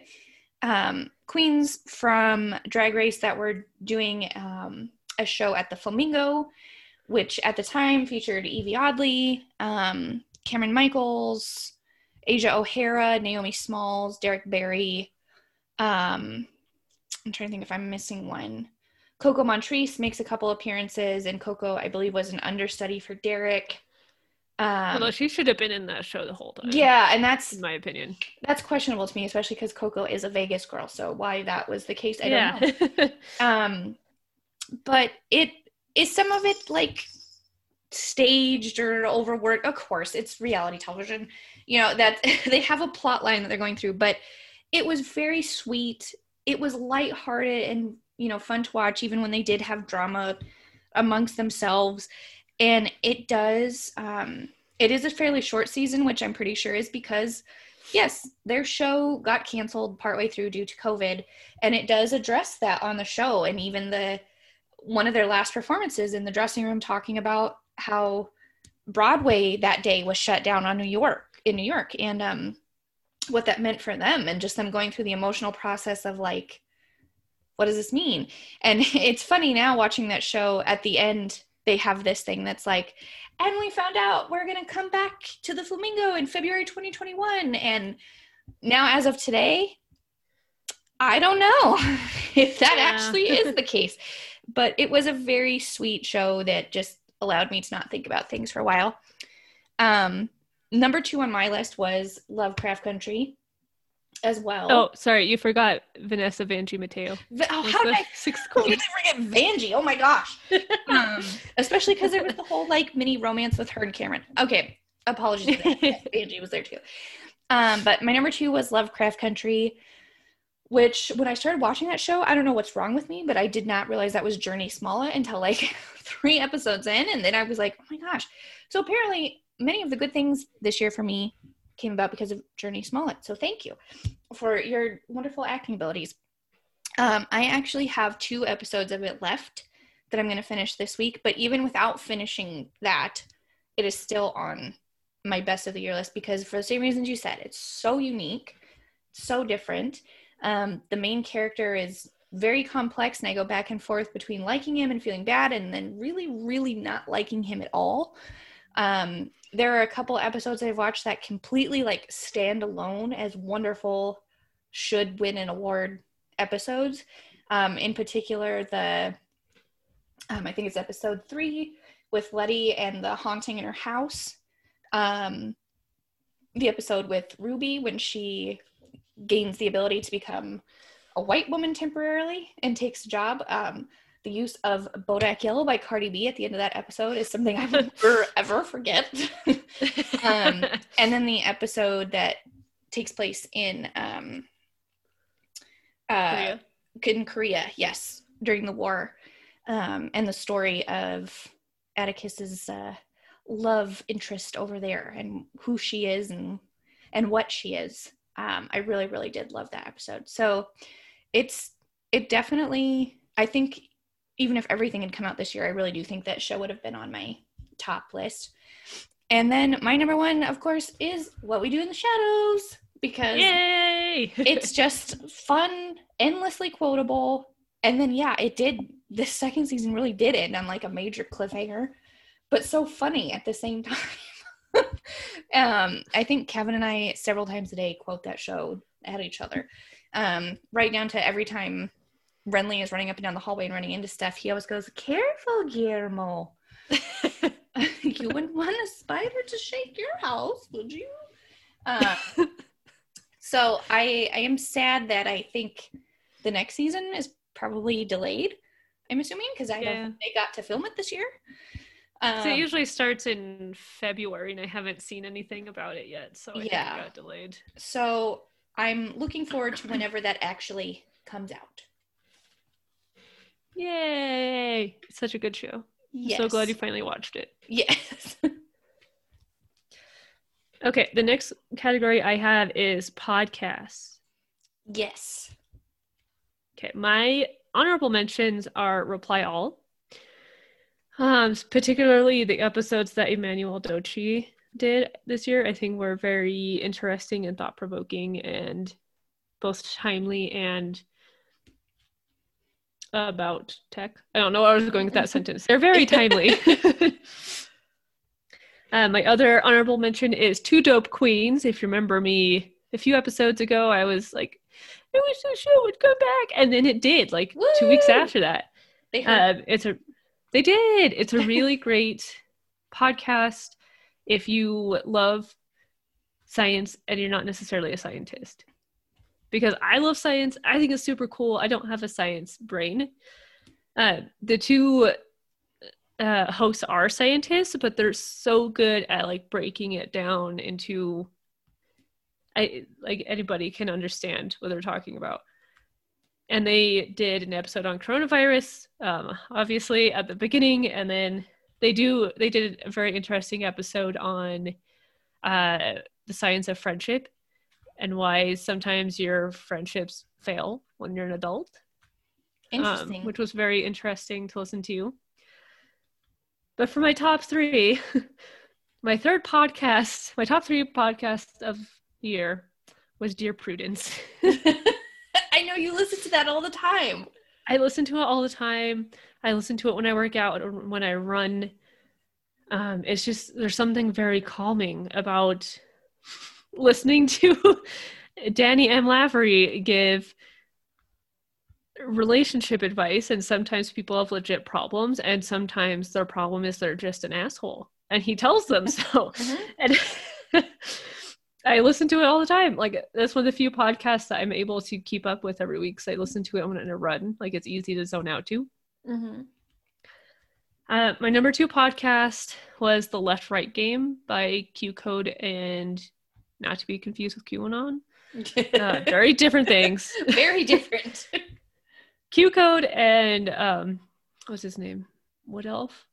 um, queens from Drag Race that were doing um, a show at the Flamingo which at the time featured Yvie Oddly, um, Kameron Michaels, Asia O'Hara, Naomi Smalls, Derrick Barry. Um, I'm trying to think if I'm missing one. Coco Montrese makes a couple appearances, and Coco, I believe, was an understudy for Derrick. Um, Although she should have been in that show the whole time. Yeah, and that's my opinion. That's questionable to me, especially because Coco is a Vegas girl. So why that was the case, I yeah. don't know. um, but it is some of it like staged or overworked of course it's reality television you know that they have a plot line that they're going through but it was very sweet it was lighthearted and you know fun to watch even when they did have drama amongst themselves and it does um it is a fairly short season which i'm pretty sure is because yes their show got canceled partway through due to covid and it does address that on the show and even the one of their last performances in the dressing room talking about how Broadway that day was shut down on New York in New York and um what that meant for them and just them going through the emotional process of like what does this mean? And it's funny now watching that show at the end they have this thing that's like and we found out we're going to come back to the flamingo in February 2021 and now as of today I don't know if that yeah. actually is the case but it was a very sweet show that just allowed me to not think about things for a while. Um, number two on my list was Lovecraft Country as well. Oh, sorry, you forgot Vanessa Vanjie Mateo. oh, how did I sixth forget Vanjie? Oh my gosh. um, especially because there was the whole like mini romance with her and Kameron. Okay, apologies. Vanjie was there too. Um, but my number two was Lovecraft Country which when I started watching that show, I don't know what's wrong with me, but I did not realize that was Jurnee Smollett until like three episodes in. And then I was like, oh my gosh. So apparently, many of the good things this year for me came about because of Jurnee Smollett. So thank you for your wonderful acting abilities. Um, I actually have two episodes of it left that I'm going to finish this week, but even without finishing that, it is still on my best of the year list because for the same reasons you said, it's so unique, so different um, the main character is very complex, and I go back and forth between liking him and feeling bad, and then really, really not liking him at all. Um, there are a couple episodes I've watched that completely like stand alone as wonderful should win an award episodes. Um, in particular, the um, I think it's episode three with Leti and the haunting in her house. Um, the episode with Ruby when she gains the ability to become a white woman temporarily and takes a job. Um, the use of Bodak Yellow by Cardi B at the end of that episode is something I will never ever forget. um, and then the episode that takes place in um, uh, Korea. in Korea, yes, during the war, um, and the story of Atticus's uh, love interest over there and who she is and and what she is. Um, I really, really did love that episode. So it's it definitely. I think even if everything had come out this year, I really do think that show would have been on my top list. And then my number one, of course, is What We Do in the Shadows because Yay! it's just fun, endlessly quotable. And then, yeah, it did. This second season really did end on like a major cliffhanger, but so funny at the same time. um, I think Kevin and I several times a day quote that show at each other, um, right down to every time Renly is running up and down the hallway and running into stuff, he always goes, Careful, Guillermo. you wouldn't want a spider to shake your house, would you? Uh, so I, I am sad that I think the next season is probably delayed. I'm assuming because I yeah. don't think they got to film it this year. Um, so it um, usually starts in February, and I haven't seen anything about it yet, so I yeah. got delayed. So I'm looking forward to whenever that actually comes out. Yay! It's such a good show. Yes. I'm so glad you finally watched it. Yes. okay, the next category I have is podcasts. Yes. Okay, my honorable mentions are Reply All. Um, particularly the episodes that Emmanuel Dzotsi did this year, I think were very interesting and thought provoking and both timely and about tech. I don't know where I was going with that sentence. They're very timely. uh, my other honorable mention is Two Dope Queens. If you remember me a few episodes ago, I was like, I wish the show would come back. And then it did, like Woo! two weeks after that. They uh, it's a they did. It's a really great podcast if you love science and you're not necessarily a scientist because I love science. I think it's super cool. I don't have a science brain. Uh, the two uh, hosts are scientists, but they're so good at like breaking it down into I like anybody can understand what they're talking about. And they did an episode on coronavirus, um, obviously at the beginning, and then they do they did a very interesting episode on uh, the science of friendship and why sometimes your friendships fail when you're an adult. Um, interesting. Um, which was very interesting to listen to. But for my top three, my third podcast, my top three podcasts of the year was Dear Prudence. I know you listen to that all the time. I listen to it all the time. I listen to it when I work out or when I run. Um, it's just there's something very calming about listening to Danny M. Lavery give relationship advice and sometimes people have legit problems and sometimes their problem is they're just an asshole and he tells them so mm-hmm. and i listen to it all the time like that's one of the few podcasts that i'm able to keep up with every week so i listen to it in a run like it's easy to zone out to mm-hmm. uh, my number two podcast was the left right game by q code and not to be confused with QAnon. Uh, very different things. very different. Q Code and um, what's his name? Wood Elf,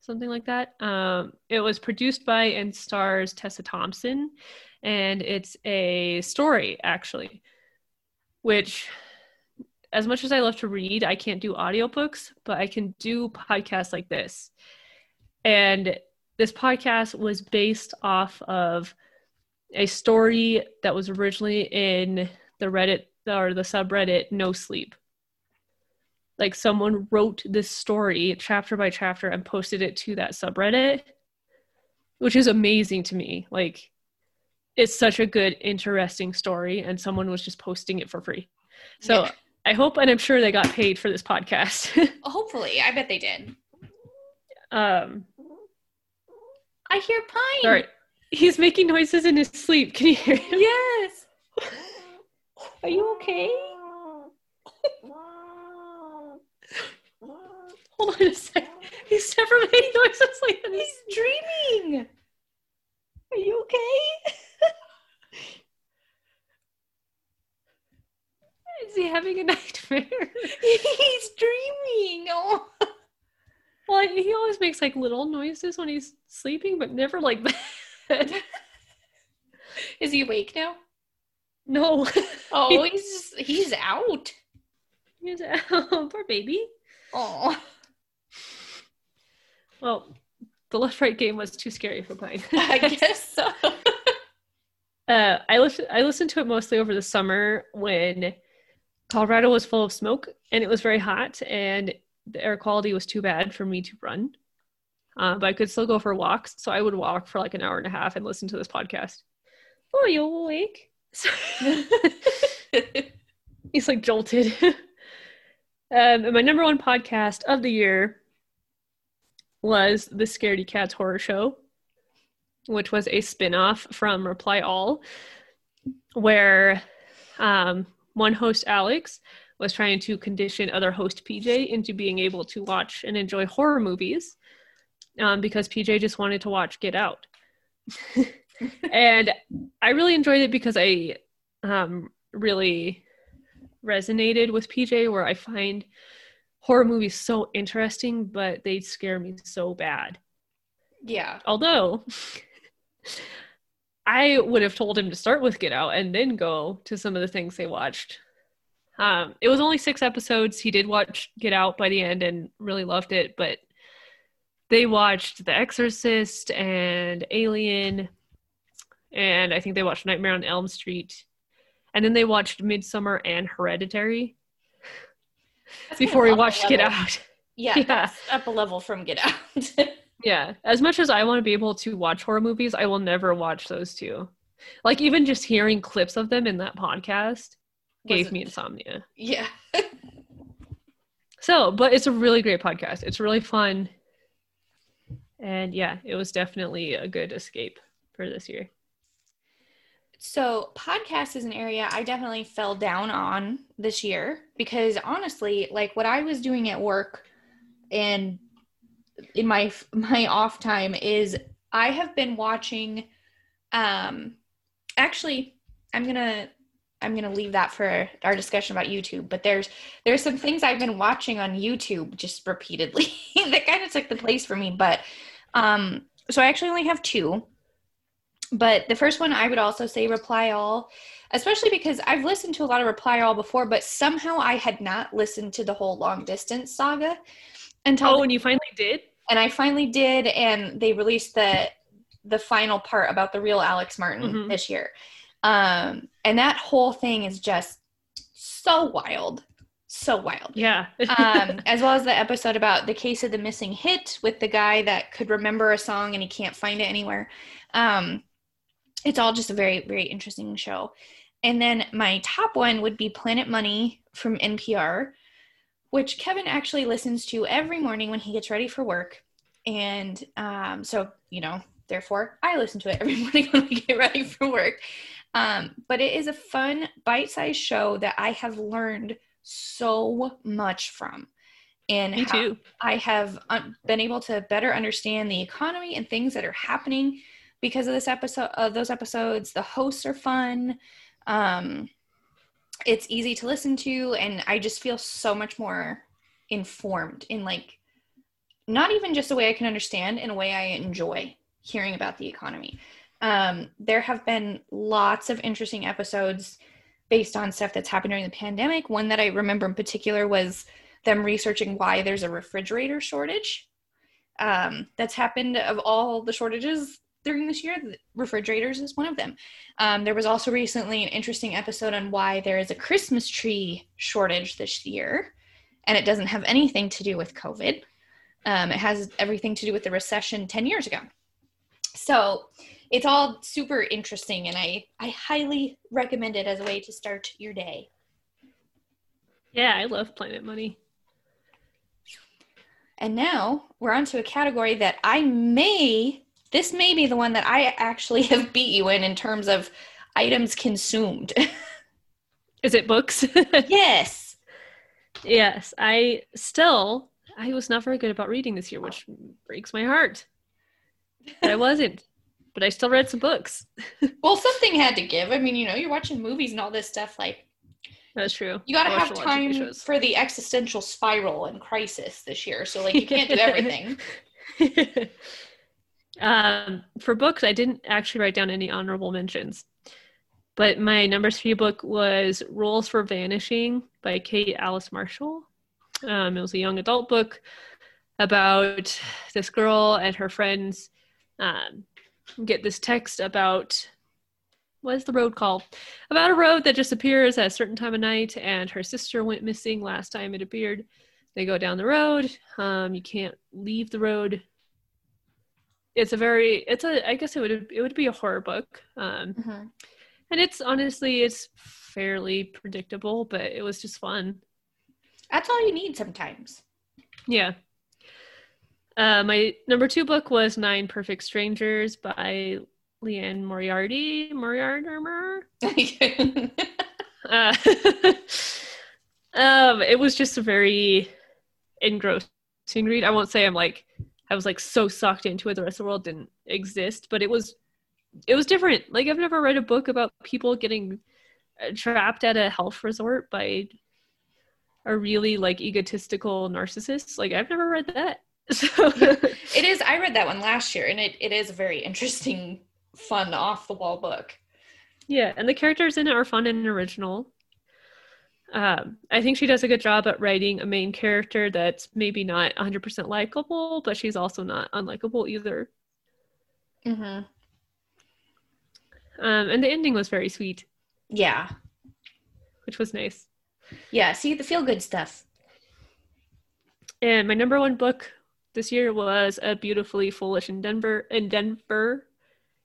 something like that. Um, it was produced by and stars Tessa Thompson, and it's a story actually, which. As much as I love to read, I can't do audiobooks, but I can do podcasts like this. And this podcast was based off of a story that was originally in the Reddit or the subreddit No Sleep. Like someone wrote this story chapter by chapter and posted it to that subreddit. which is amazing to me. Like, it's such a good, interesting story, and someone was just posting it for free. So Yeah. I hope, and I'm sure they got paid for this podcast. Hopefully, I bet they did. um, I hear pine. sorry, he's making noises in his sleep. Can you hear him? Yes. Are you okay? Hold on a sec. He's never made noises like this. He's dreaming. Are you okay? Is he having a nightmare? He's dreaming. Oh. Well, he always makes like little noises when he's sleeping, but never like that. Is he awake now? no. Oh, he's he's out. He's out. poor baby. Oh. Well, the left right game was too scary for Pine. I guess so. Uh, I listened. I listened to it mostly over the summer when Colorado was full of smoke and it was very hot, and the air quality was too bad for me to run. Uh, but I could still go for walks, so I would walk for like an hour and a half and listen to this podcast. Oh, you awake? He's like jolted. um, my number one podcast of the year was the Scaredy Cats Horror Show, which was a spin-off from Reply All, where um, one host, Alex, was trying to condition other host PJ into being able to watch and enjoy horror movies um, because PJ just wanted to watch Get Out. and I really enjoyed it because I um, really resonated with PJ, where I find horror movies so interesting, but they scare me so bad. yeah. Although I would have told him to start with Get Out and then go to some of the things they watched. Um, it was only six episodes. He did watch Get Out by the end and really loved it, but they watched The Exorcist and Alien, and I think they watched Nightmare on Elm Street, and then they watched Midsommar and Hereditary That's before we watched Get. Out. Yeah, Yeah. up a level from Get Out. Yeah, as much as I want to be able to watch horror movies, I will never watch those two. Like even just hearing clips of them in that podcast gave me Wasn't- insomnia. yeah. So, but it's a really great podcast. It's really fun. And yeah, it was definitely a good escape for this year. So, podcast is an area I definitely fell down on this year because honestly, like what I was doing at work and in my my off time is I have been watching um actually I'm going to I'm going to leave that for our discussion about YouTube, but there's there's some things I've been watching on YouTube just repeatedly that kind of took the place for me, but um so I actually only have two but the first one I would also say reply all, especially because I've listened to a lot of reply all before, but somehow I had not listened to the whole long distance saga until Oh, and you finally did? and I finally did, and they released the the final part about the real Alex Martin Mhm. this year. Um, and that whole thing is just so wild, so wild Yeah. um, as well as the episode about the case of the missing hit with the guy that could remember a song and he can't find it anywhere. Um, it's all just a very, very interesting show. And then my top one would be Planet Money from NPR, which Kevin actually listens to every morning when he gets ready for work. And um, so, you know, therefore, I listen to it every morning when we get ready for work. Um, but it is a fun, bite sized show that I have learned so much from. And Me too. I have un- been able to better understand the economy and things that are happening because of this episode of those episodes. The hosts are fun. Um, it's easy to listen to, and I just feel so much more informed in like not even just a way I can understand, in a way I enjoy hearing about the economy. Um, there have been lots of interesting episodes based on stuff that's happened during the pandemic. One that I remember in particular was them researching why there's a refrigerator shortage um, that's happened of all the shortages during this year. Refrigerators is one of them. Um, there was also recently an interesting episode on why there is a Christmas tree shortage this year, and it doesn't have anything to do with COVID. Um, it has everything to do with the recession 10 years ago. So it's all super interesting, and I I highly recommend it as a way to start your day. Yeah, I love Planet Money. And now we're on to a category that I may, this may be the one that I actually have beat you in in terms of items consumed. Is it books? yes. yes, I still, I was not very good about reading this year, which breaks my heart. But I wasn't. But I still read some books. well, something had to give. I mean, you know, you're watching movies and all this stuff. Like, That's true. you got to have a lot of TV time for the existential spiral and crisis this year. So, like, you can't do everything. um, for books, I didn't actually write down any honorable mentions. But my number three book was Rules for Vanishing by Kate Alice Marshall. Um, it was a young adult book about this girl and her friends um, get this text about what is the road called? About a road that just appears at a certain time of night, and her sister went missing last time it appeared. They go down the road. Um, you can't leave the road. It's a very, it's a, I guess it would, it would be a horror book. Um, Mhm. and it's honestly, it's fairly predictable, but it was just fun. That's all you need sometimes. Yeah. Uh, my number two book was Nine Perfect Strangers by Liane Moriarty. Moriarty? Uh, um, it was just a very engrossing read. I won't say I'm like I was like so sucked into it. The rest of the world didn't exist, but it was it was different. Like I've never read a book about people getting uh, trapped at a health resort by a really like egotistical narcissist. Like I've never read that. So It is. I read that one last year, and it, it is a very interesting, fun, off the wall book. Yeah, and the characters in it are fun and original. Um, I think she does a good job at writing a main character that's maybe not 100% likable, but she's also not unlikable either. Mm-hmm. Um, and the ending was very sweet, Yeah. which was nice. Yeah. See the feel good stuff. And my number one book this year was A Beautifully Foolish in Denver, in Denver,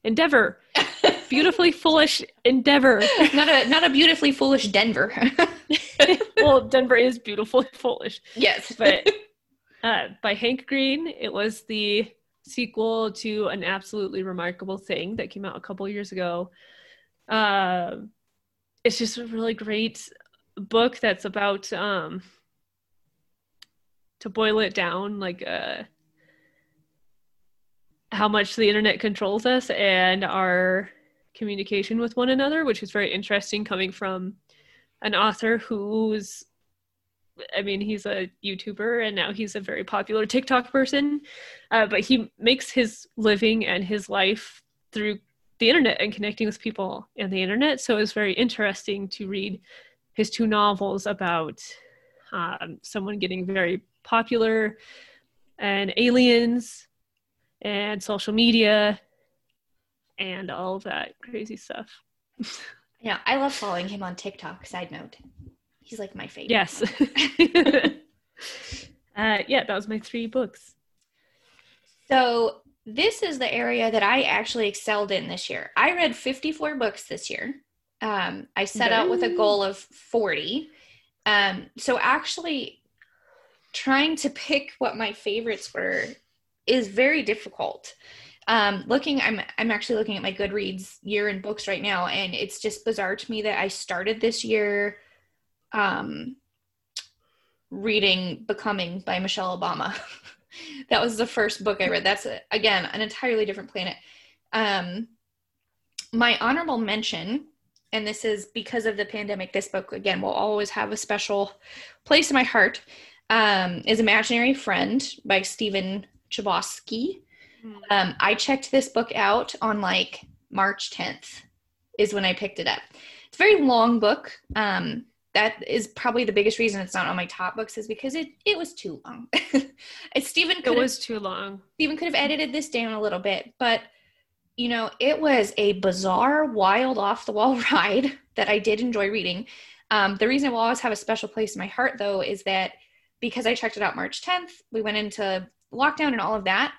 Endeavor. Beautifully Foolish Endeavor. not a not a beautifully foolish Denver. well, Denver is beautifully foolish. yes, but uh, by Hank Green. It was the sequel to an absolutely remarkable thing that came out a couple years ago. Uh, it's just a really great book that's about um, to boil it down like uh, how much the internet controls us and our communication with one another, which is very interesting coming from an author who's I mean, he's a YouTuber and now he's a very popular TikTok person, uh, but he makes his living and his life through the internet and connecting with people on the internet. So it's very interesting to read his two novels about um, someone getting very popular and aliens and social media and all of that crazy stuff. yeah. I love following him on TikTok. Side note, he's like my favorite. Yes. uh, yeah, that was my three books. So this is the area that I actually excelled in this year. I read 54 books this year. Um, I set out with a goal of 40. Um, so actually trying to pick what my favorites were is very difficult. Um, looking, I'm I'm actually looking at my Goodreads year in books right now, and it's just bizarre to me that I started this year um, reading Becoming by Michelle Obama. that was the first book I read. That's a, again an entirely different planet. Um, my honorable mention, and this is because of the pandemic. This book again will always have a special place in my heart. Um, is Imaginary Friend by Stephen Chbosky. Um, I checked this book out on like March 10th is when I picked it up. It's a very long book. Um, that is probably the biggest reason it's not on my top books is because it it was too long. Stephen It was too long. Stephen could have edited this down a little bit, but you know, it was a bizarre, wild, off the wall ride that I did enjoy reading. Um, the reason it will always have a special place in my heart, though, is that because I checked it out March 10th, we went into lockdown and all of that.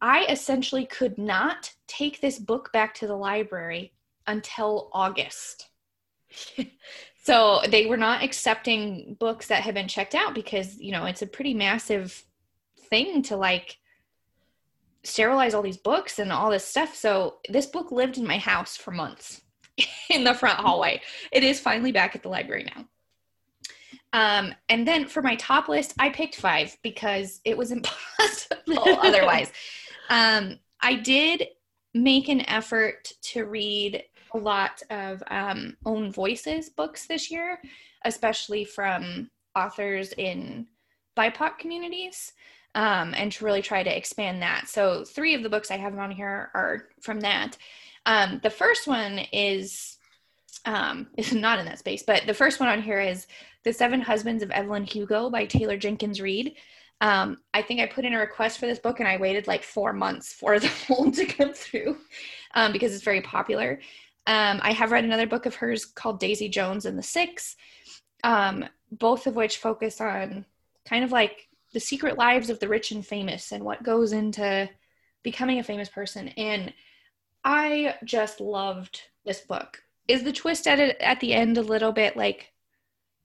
I essentially could not take this book back to the library until August. so they were not accepting books that had been checked out because, you know, it's a pretty massive thing to like sterilize all these books and all this stuff. So this book lived in my house for months in the front hallway. It is finally back at the library now. Um, and then for my top list, I picked five because it was impossible otherwise. Um, I did make an effort to read a lot of um, own voices books this year, especially from authors in BIPOC communities, um, and to really try to expand that. So, three of the books I have on here are from that. Um, the first one is um, is not in that space, but the first one on here is The Seven Husbands of Evelyn Hugo by Taylor Jenkins Reid. Um, I think I put in a request for this book and I waited like four months for the whole to come through um, because it's very popular. Um, I have read another book of hers called Daisy Jones and the Six, um, both of which focus on kind of like the secret lives of the rich and famous and what goes into becoming a famous person. And I just loved this book. Is the twist at it at the end a little bit like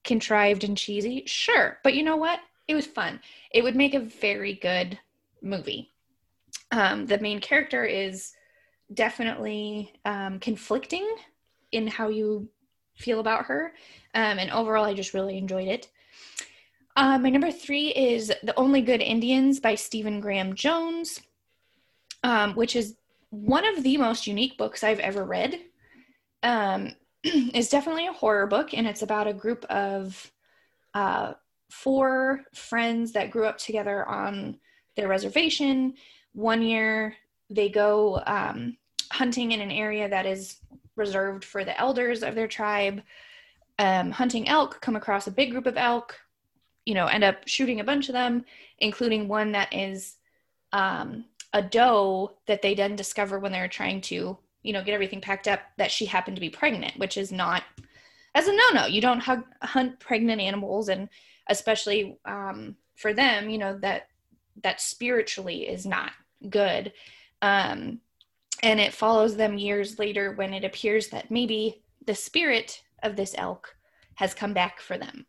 contrived and cheesy? Sure, but you know what? It was fun. It would make a very good movie. Um, the main character is definitely um, conflicting in how you feel about her, um, and overall, I just really enjoyed it. Uh, my number three is The Only Good Indians by Stephen Graham Jones, um, which is one of the most unique books I've ever read. Um, it's definitely a horror book, and it's about a group of uh, four friends that grew up together on their reservation. One year, they go um, hunting in an area that is reserved for the elders of their tribe. Um, hunting elk, come across a big group of elk, you know, end up shooting a bunch of them, including one that is um, a doe that they then discover when they're trying to, you know, get everything packed up that she happened to be pregnant, which is not as a no-no. You don't hug, hunt pregnant animals, and especially um, for them, you know that that spiritually is not good. Um, and it follows them years later when it appears that maybe the spirit of this elk has come back for them.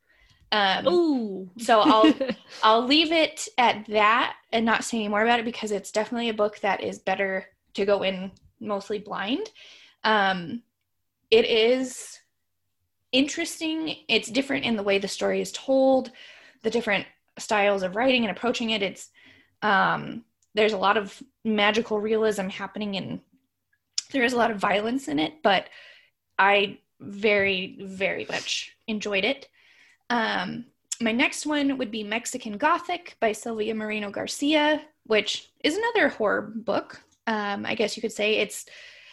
Um, Ooh. so I'll I'll leave it at that and not say any more about it because it's definitely a book that is better to go in mostly blind. Um, it is interesting. It's different in the way the story is told, the different styles of writing and approaching it. It's um, there's a lot of magical realism happening and there is a lot of violence in it, but I very very much enjoyed it. Um, my next one would be Mexican Gothic by Silvia Moreno Garcia, which is another horror book. Um, I guess you could say it's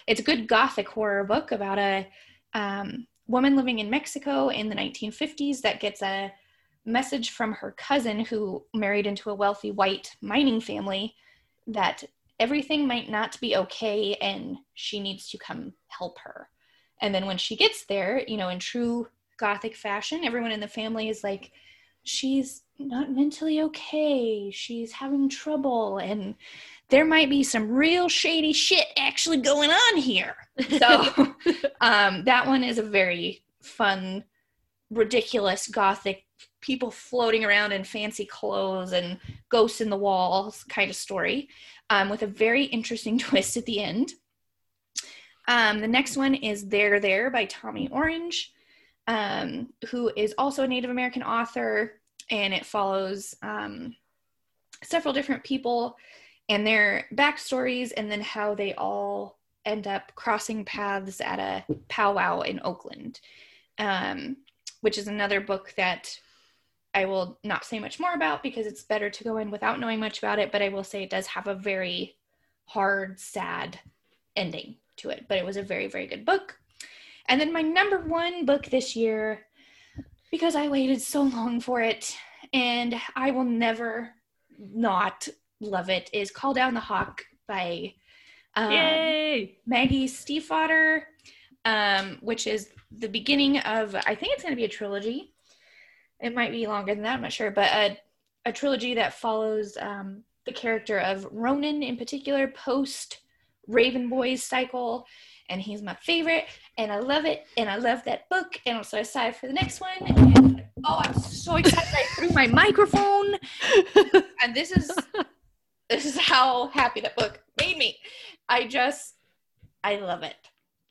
it's a good Gothic horror book about a um, woman living in Mexico in the 1950s that gets a message from her cousin who married into a wealthy white mining family that everything might not be okay and she needs to come help her. And then when she gets there, you know, in true gothic fashion. Everyone in the family is like, she's not mentally okay. She's having trouble. And there might be some real shady shit actually going on here. So um, that one is a very fun, ridiculous gothic people floating around in fancy clothes and ghosts in the walls kind of story um, with a very interesting twist at the end. Um, the next one is There There by Tommy Orange um, who is also a Native American author, and it follows um, several different people and their backstories, and then how they all end up crossing paths at a powwow in Oakland, um, which is another book that I will not say much more about because it's better to go in without knowing much about it. But I will say it does have a very hard, sad ending to it. But it was a very, very good book. And then my number one book this year, because I waited so long for it and I will never not love it, is Call Down the Hawk by um, Yay! Maggie Stiefvater, um, which is the beginning of, I think it's going to be a trilogy. It might be longer than that, I'm not sure, but a, a trilogy that follows um, the character of Ronan in particular post Raven Boys cycle, and he's my favorite, and I love it, and I love that book, and I'm so excited for the next one. And, oh, I'm so excited! I threw my microphone, and this is this is how happy that book made me. I just, I love it,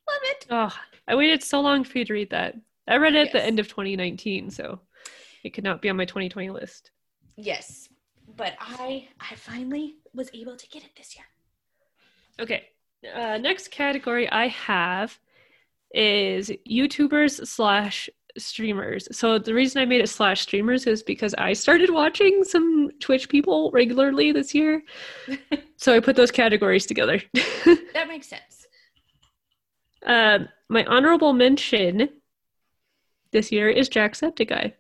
love it. Oh, I waited so long for you to read that. I read it at the end of 2019, so it could not be on my 2020 list. Yes, but I, I finally was able to get it this year. Okay. Uh, next category I have is YouTubers slash streamers. So the reason I made it slash streamers is because I started watching some Twitch people regularly this year. so I put those categories together. That makes sense. uh, my honorable mention this year is Jacksepticeye.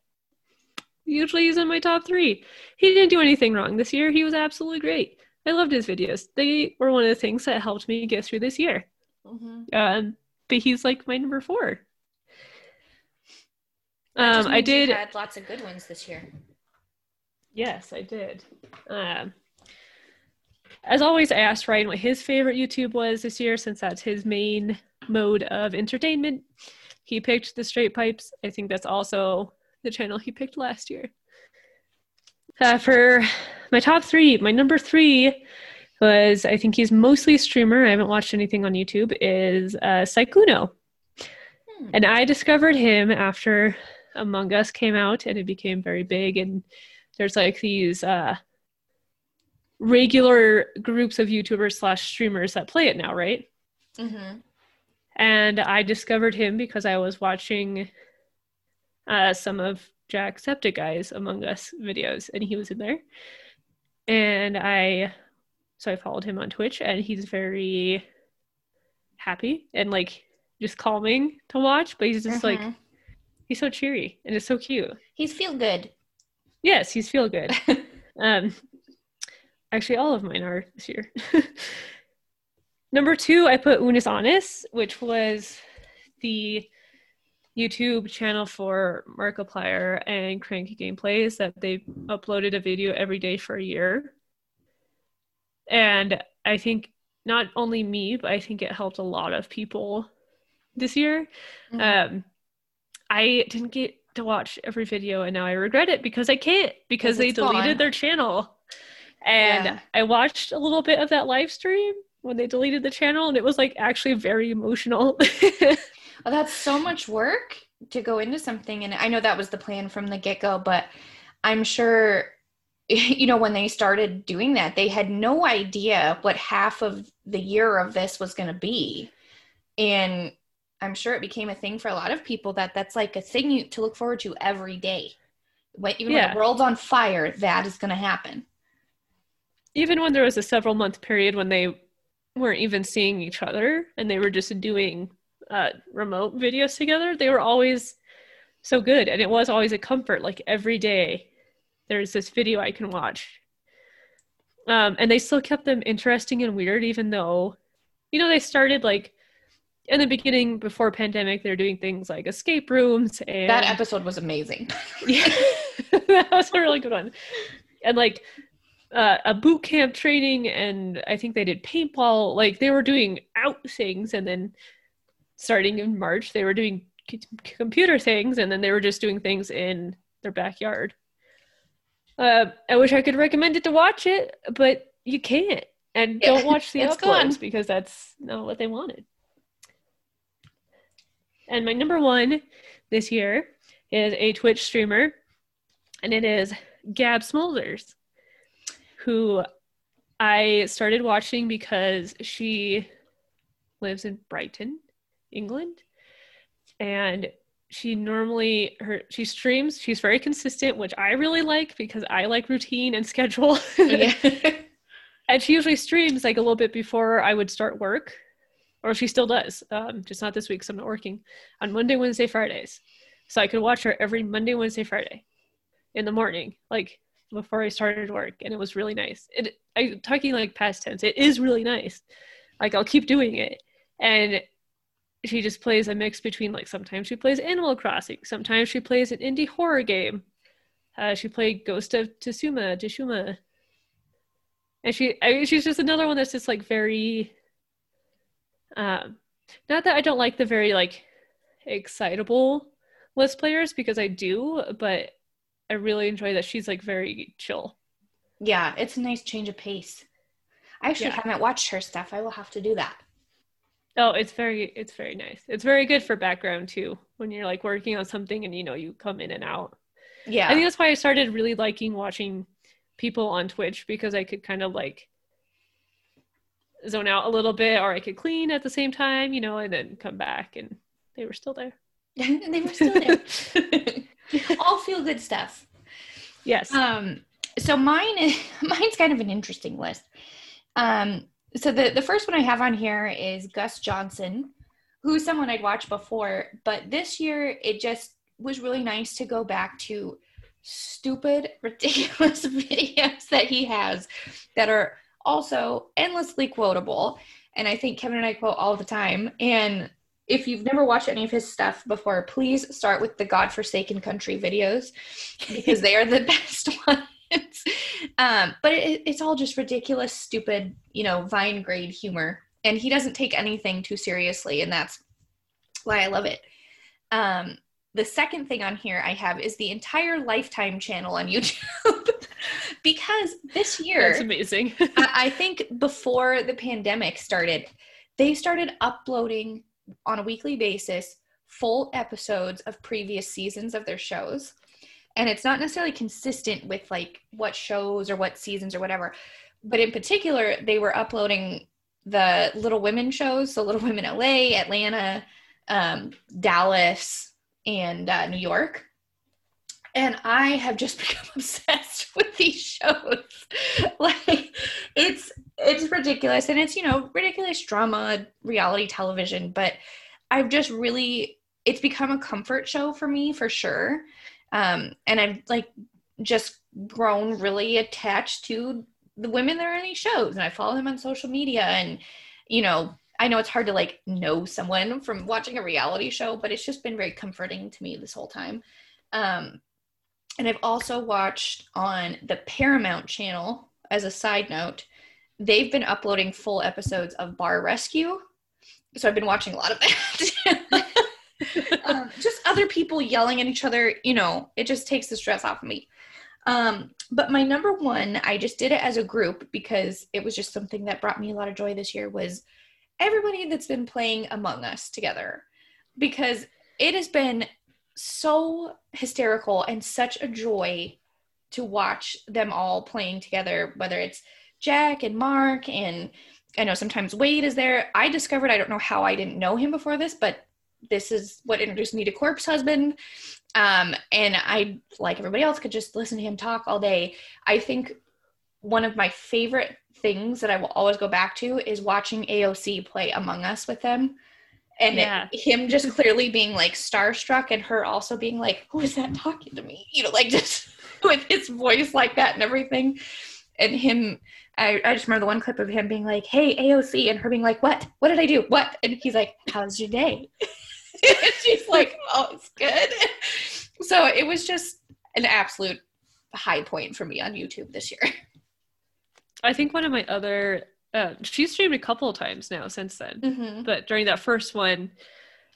Usually he's in my top three. He didn't do anything wrong this year. He was absolutely great. I loved his videos. They were one of the things that helped me get through this year. Mm-hmm. Um, but he's like my number four. Um, I did. had lots of good ones this year. Yes, I did. Um, as always, I asked Ryan what his favorite YouTube was this year, since that's his main mode of entertainment. He picked the Straight Pipes. I think that's also the channel he picked last year. Uh, for my top three, my number three was I think he's mostly a streamer. I haven't watched anything on YouTube. Is uh, Sykkuno. Hmm. And I discovered him after Among Us came out and it became very big. And there's like these uh, regular groups of YouTubers slash streamers that play it now, right? Mm-hmm. And I discovered him because I was watching uh, some of Jack Septic Jacksepticeye's Among Us videos and he was in there. And I, so I followed him on Twitch and he's very happy and like just calming to watch, but he's just like, Mhm. He's so cheery and it's so cute. he's feel good. Yes, he's feel good. Um, actually, all of mine are this year. Number two, I put Unus Annus, which was the YouTube channel for Markiplier and Cranky Gameplays that they uploaded a video every day for a year. And I think not only me, but I think it helped a lot of people this year. Mhm. Um, I didn't get to watch every video, and now I regret it because I can't because they deleted gone. their channel. And Yeah. I watched a little bit of that live stream when they deleted the channel, and it was like actually very emotional. Well, oh, that's so much work to go into something. And I know that was the plan from the get go, but I'm sure, you know, when they started doing that, they had no idea what half of the year of this was going to be. And I'm sure it became a thing for a lot of people that that's like a thing you, to look forward to every day. When, even when Yeah. the world's on fire, that is going to happen. Even when there was a several month period when they weren't even seeing each other and they were just doing uh, remote videos together, they were always so good. And it was always a comfort. Like every day, there's this video I can watch. Um, and they still kept them interesting and weird, even though, you know, they started like in the beginning before pandemic, they're doing things like escape rooms and That episode was amazing. yeah, that was a really good one. And like uh, a boot camp training, and I think they did paintball. Like they were doing out things, and then starting in March, they were doing c- computer things, and then they were just doing things in their backyard. Uh, I wish I could recommend it to watch it, but you can't. And Yeah, don't watch the gone. because that's not what they wanted. And my number one this year is a Twitch streamer, and it is Gab Smolders, who I started watching because she lives in Brighton, England, and she normally her she streams. She's very consistent, which I really like because I like routine and schedule. yeah. and she usually streams like a little bit before I would start work, or she still does. Um, just not this week, so I'm not working on Monday, Wednesday, Fridays. So I could watch her every Monday, Wednesday, Friday in the morning, like before I started work, and it was really nice. It I talking like past tense. It is really nice. Like I'll keep doing it, and she just plays a mix between like sometimes she plays Animal Crossing, sometimes she plays an indie horror game. Uh, she played Ghost of Tsushima, Tsushima and she I mean, she's just another one that's just like very um not that I don't like the very like excitable list players because I do, but I really enjoy that she's like very chill. Yeah, it's a nice change of pace. I actually Yeah. haven't watched her stuff. I will have to do that. Oh, it's very it's very nice. It's very good for background too when you're like working on something and you know you come in and out. Yeah. I think that's why I started really liking watching people on Twitch because I could kind of like zone out a little bit or I could clean at the same time, you know, and then come back and they were still there. they were still there. All feel good stuff. yes. Um, so mine is mine's kind of an interesting list. Um, so the the first one I have on here is Gus Johnson, who's someone I'd watched before, but this year it just was really nice to go back to stupid, ridiculous videos that he has that are also endlessly quotable. And I think Kevin and I quote all the time. And if you've never watched any of his stuff before, please start with the Godforsaken Country videos because they are the best ones. Um, but it, it's all just ridiculous, stupid, you know, Vine grade humor. And he doesn't take anything too seriously. And that's why I love it. Um, the second thing on here I have is the entire Lifetime channel on YouTube because this year. That's amazing. I I think before the pandemic started, they started uploading on a weekly basis full episodes of previous seasons of their shows. And it's not necessarily consistent with like what shows or what seasons or whatever. But in particular, they were uploading the Little Women shows. So Little Women LA, Atlanta, um, Dallas, and uh, New York. And I have just become obsessed with these shows. like it's it's ridiculous. And it's you know ridiculous drama reality television but i've just really it's become a comfort show for me for sure. Um and i've like just grown really attached to the women that are in these shows. And i follow them on social media. And you know i know it's hard to like know someone from watching a reality show but it's just been very comforting to me this whole time. Um and I've also watched on the Paramount channel, as a side note, they've been uploading full episodes of Bar Rescue. So I've been watching a lot of that. um, just other people yelling at each other, you know, it just takes the stress off of me. Um, but my number one, I just did it as a group because it was just something that brought me a lot of joy this year was everybody that's been playing Among Us together. Because it has been so hysterical and such a joy to watch them all playing together, whether it's Jack and Mark, and I know sometimes Wade is there. I discovered, I don't know how I didn't know him before this, but this is what introduced me to Corpse Husband. Um, and I, like everybody else, could just listen to him talk all day. I think one of my favorite things that I will always go back to is watching AOC play Among Us with them and Yeah. him just clearly being like starstruck and her also being like who is that talking to me? You know like just with his voice like that and everything. And him I, I just remember the one clip of him being like hey aoc and her being like what? What did i do? What? And he's like how's your day? And she's like oh it's good. So it was just an absolute high point for me on youtube this year. I think one of my other uh, she's streamed a couple of times now since then. mm-hmm. But during that first one,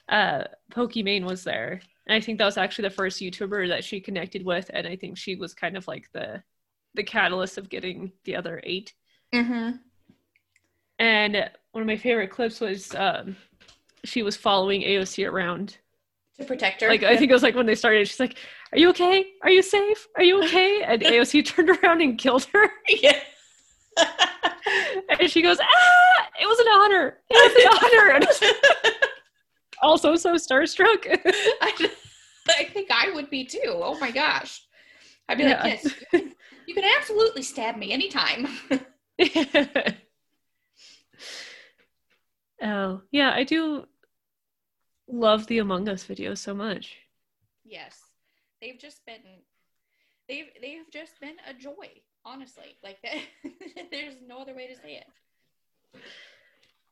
uh Pokimane was there. And I think that was actually the first YouTuber that she connected with. And I think she was kind of like the the catalyst of getting the other eight. Mm-hmm. And one of my favorite clips was um she was following AOC around. to protect her Like I think it was like when they started, she's like, Are you okay? Are you safe? Are you okay? And AOC turned around and killed her. yeah And she goes, Ah, it was an honor. It was an honor. And I was also so starstruck. I, I think I would be too. Oh my gosh. I'd be Yeah. like, yes, you can, you can absolutely stab me anytime. oh, yeah, I do love the Among Us videos so much. yes. They've just been they've they've just been a joy, honestly. Like there's no other way to say it.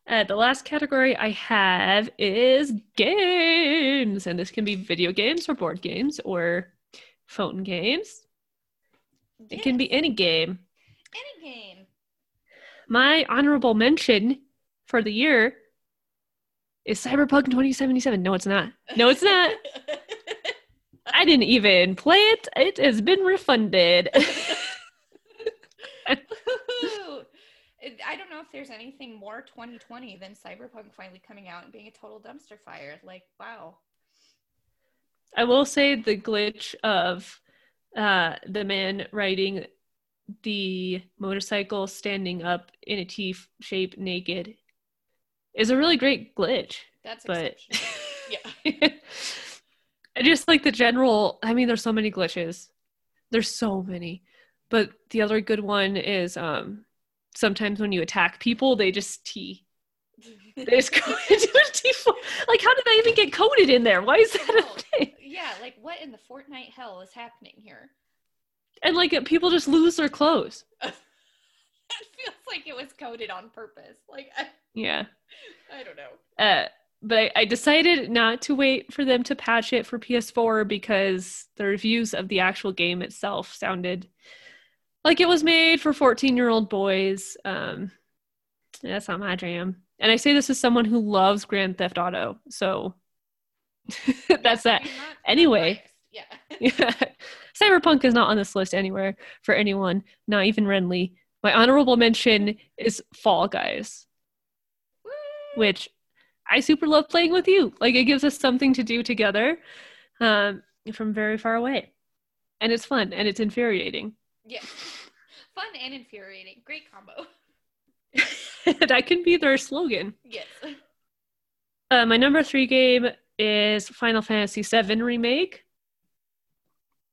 Uh, the last category I have is games, and this can be video games or board games or phone games. It can be any game. any game. my honorable mention for the year is Cyberpunk 2077. No, it's not. No, it's not. I didn't even play it. It has been refunded. I don't know if there's anything more 2020 than Cyberpunk finally coming out and being a total dumpster fire. Like, wow. I will say the glitch of uh, the man riding the motorcycle standing up in a T shape naked is a really great glitch. That's but yeah. I just like the general. I mean, there's so many glitches. There's so many, but the other good one is um sometimes when you attack people, they just T. They just go into a T. Like, how did that even get coded in there? Why is that a thing? Yeah, like what in the Fortnite hell is happening here? And like people just lose their clothes. it feels like it was coded on purpose. Like, I, yeah, I don't know. Uh, but I, I, decided not to wait for them to patch it for PS4 because the reviews of the actual game itself sounded like it was made for 14 year old boys. Um, that's not my jam. And I say this as someone who loves Grand Theft Auto. So that's that. Anyway. yeah. yeah. Cyberpunk is not on this list anywhere for anyone, not even Renly. My honorable mention is Fall Guys, Woo! which I super love playing with you. Like it gives us something to do together um, from very far away. And it's fun and it's infuriating. Yeah. Fun and infuriating. Great combo. that can be their slogan. Yes. Uh, my number three game is Final Fantasy VII Remake,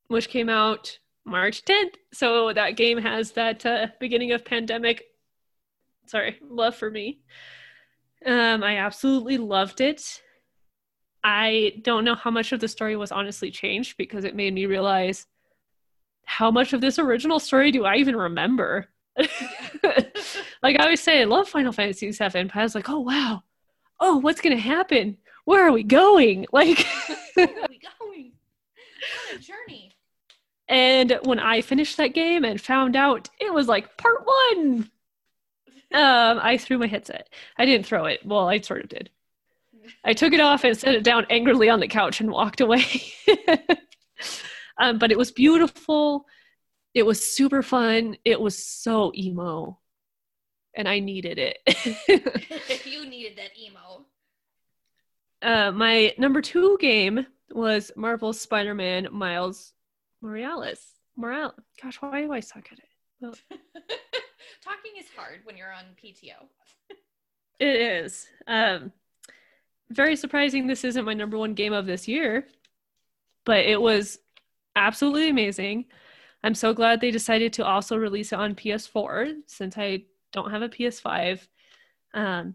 which came out March 10th. So that game has that uh, beginning of pandemic, sorry, love for me. Um, I absolutely loved it. I don't know how much of the story was honestly changed because it made me realize how much of this original story do I even remember? like I always say, I love Final Fantasy VII, but I was like, oh wow, oh what's gonna happen? Where are we going? Like, where are we going? What a journey! And when I finished that game and found out it was like part one, um, I threw my headset. I didn't throw it. Well, I sort of did. I took it off and set it down angrily on the couch and walked away. um, but it was beautiful. It was super fun. It was so emo, and I needed it. you needed that emo. Uh, my number two game was Marvel Spider-Man Miles Morales. Morales. Gosh, why do I suck at it? Well, Talking is hard when you're on PTO. it is. Um, very surprising. This isn't my number one game of this year, but it was absolutely amazing. I'm so glad they decided to also release it on PS4 since I don't have a PS5. Um,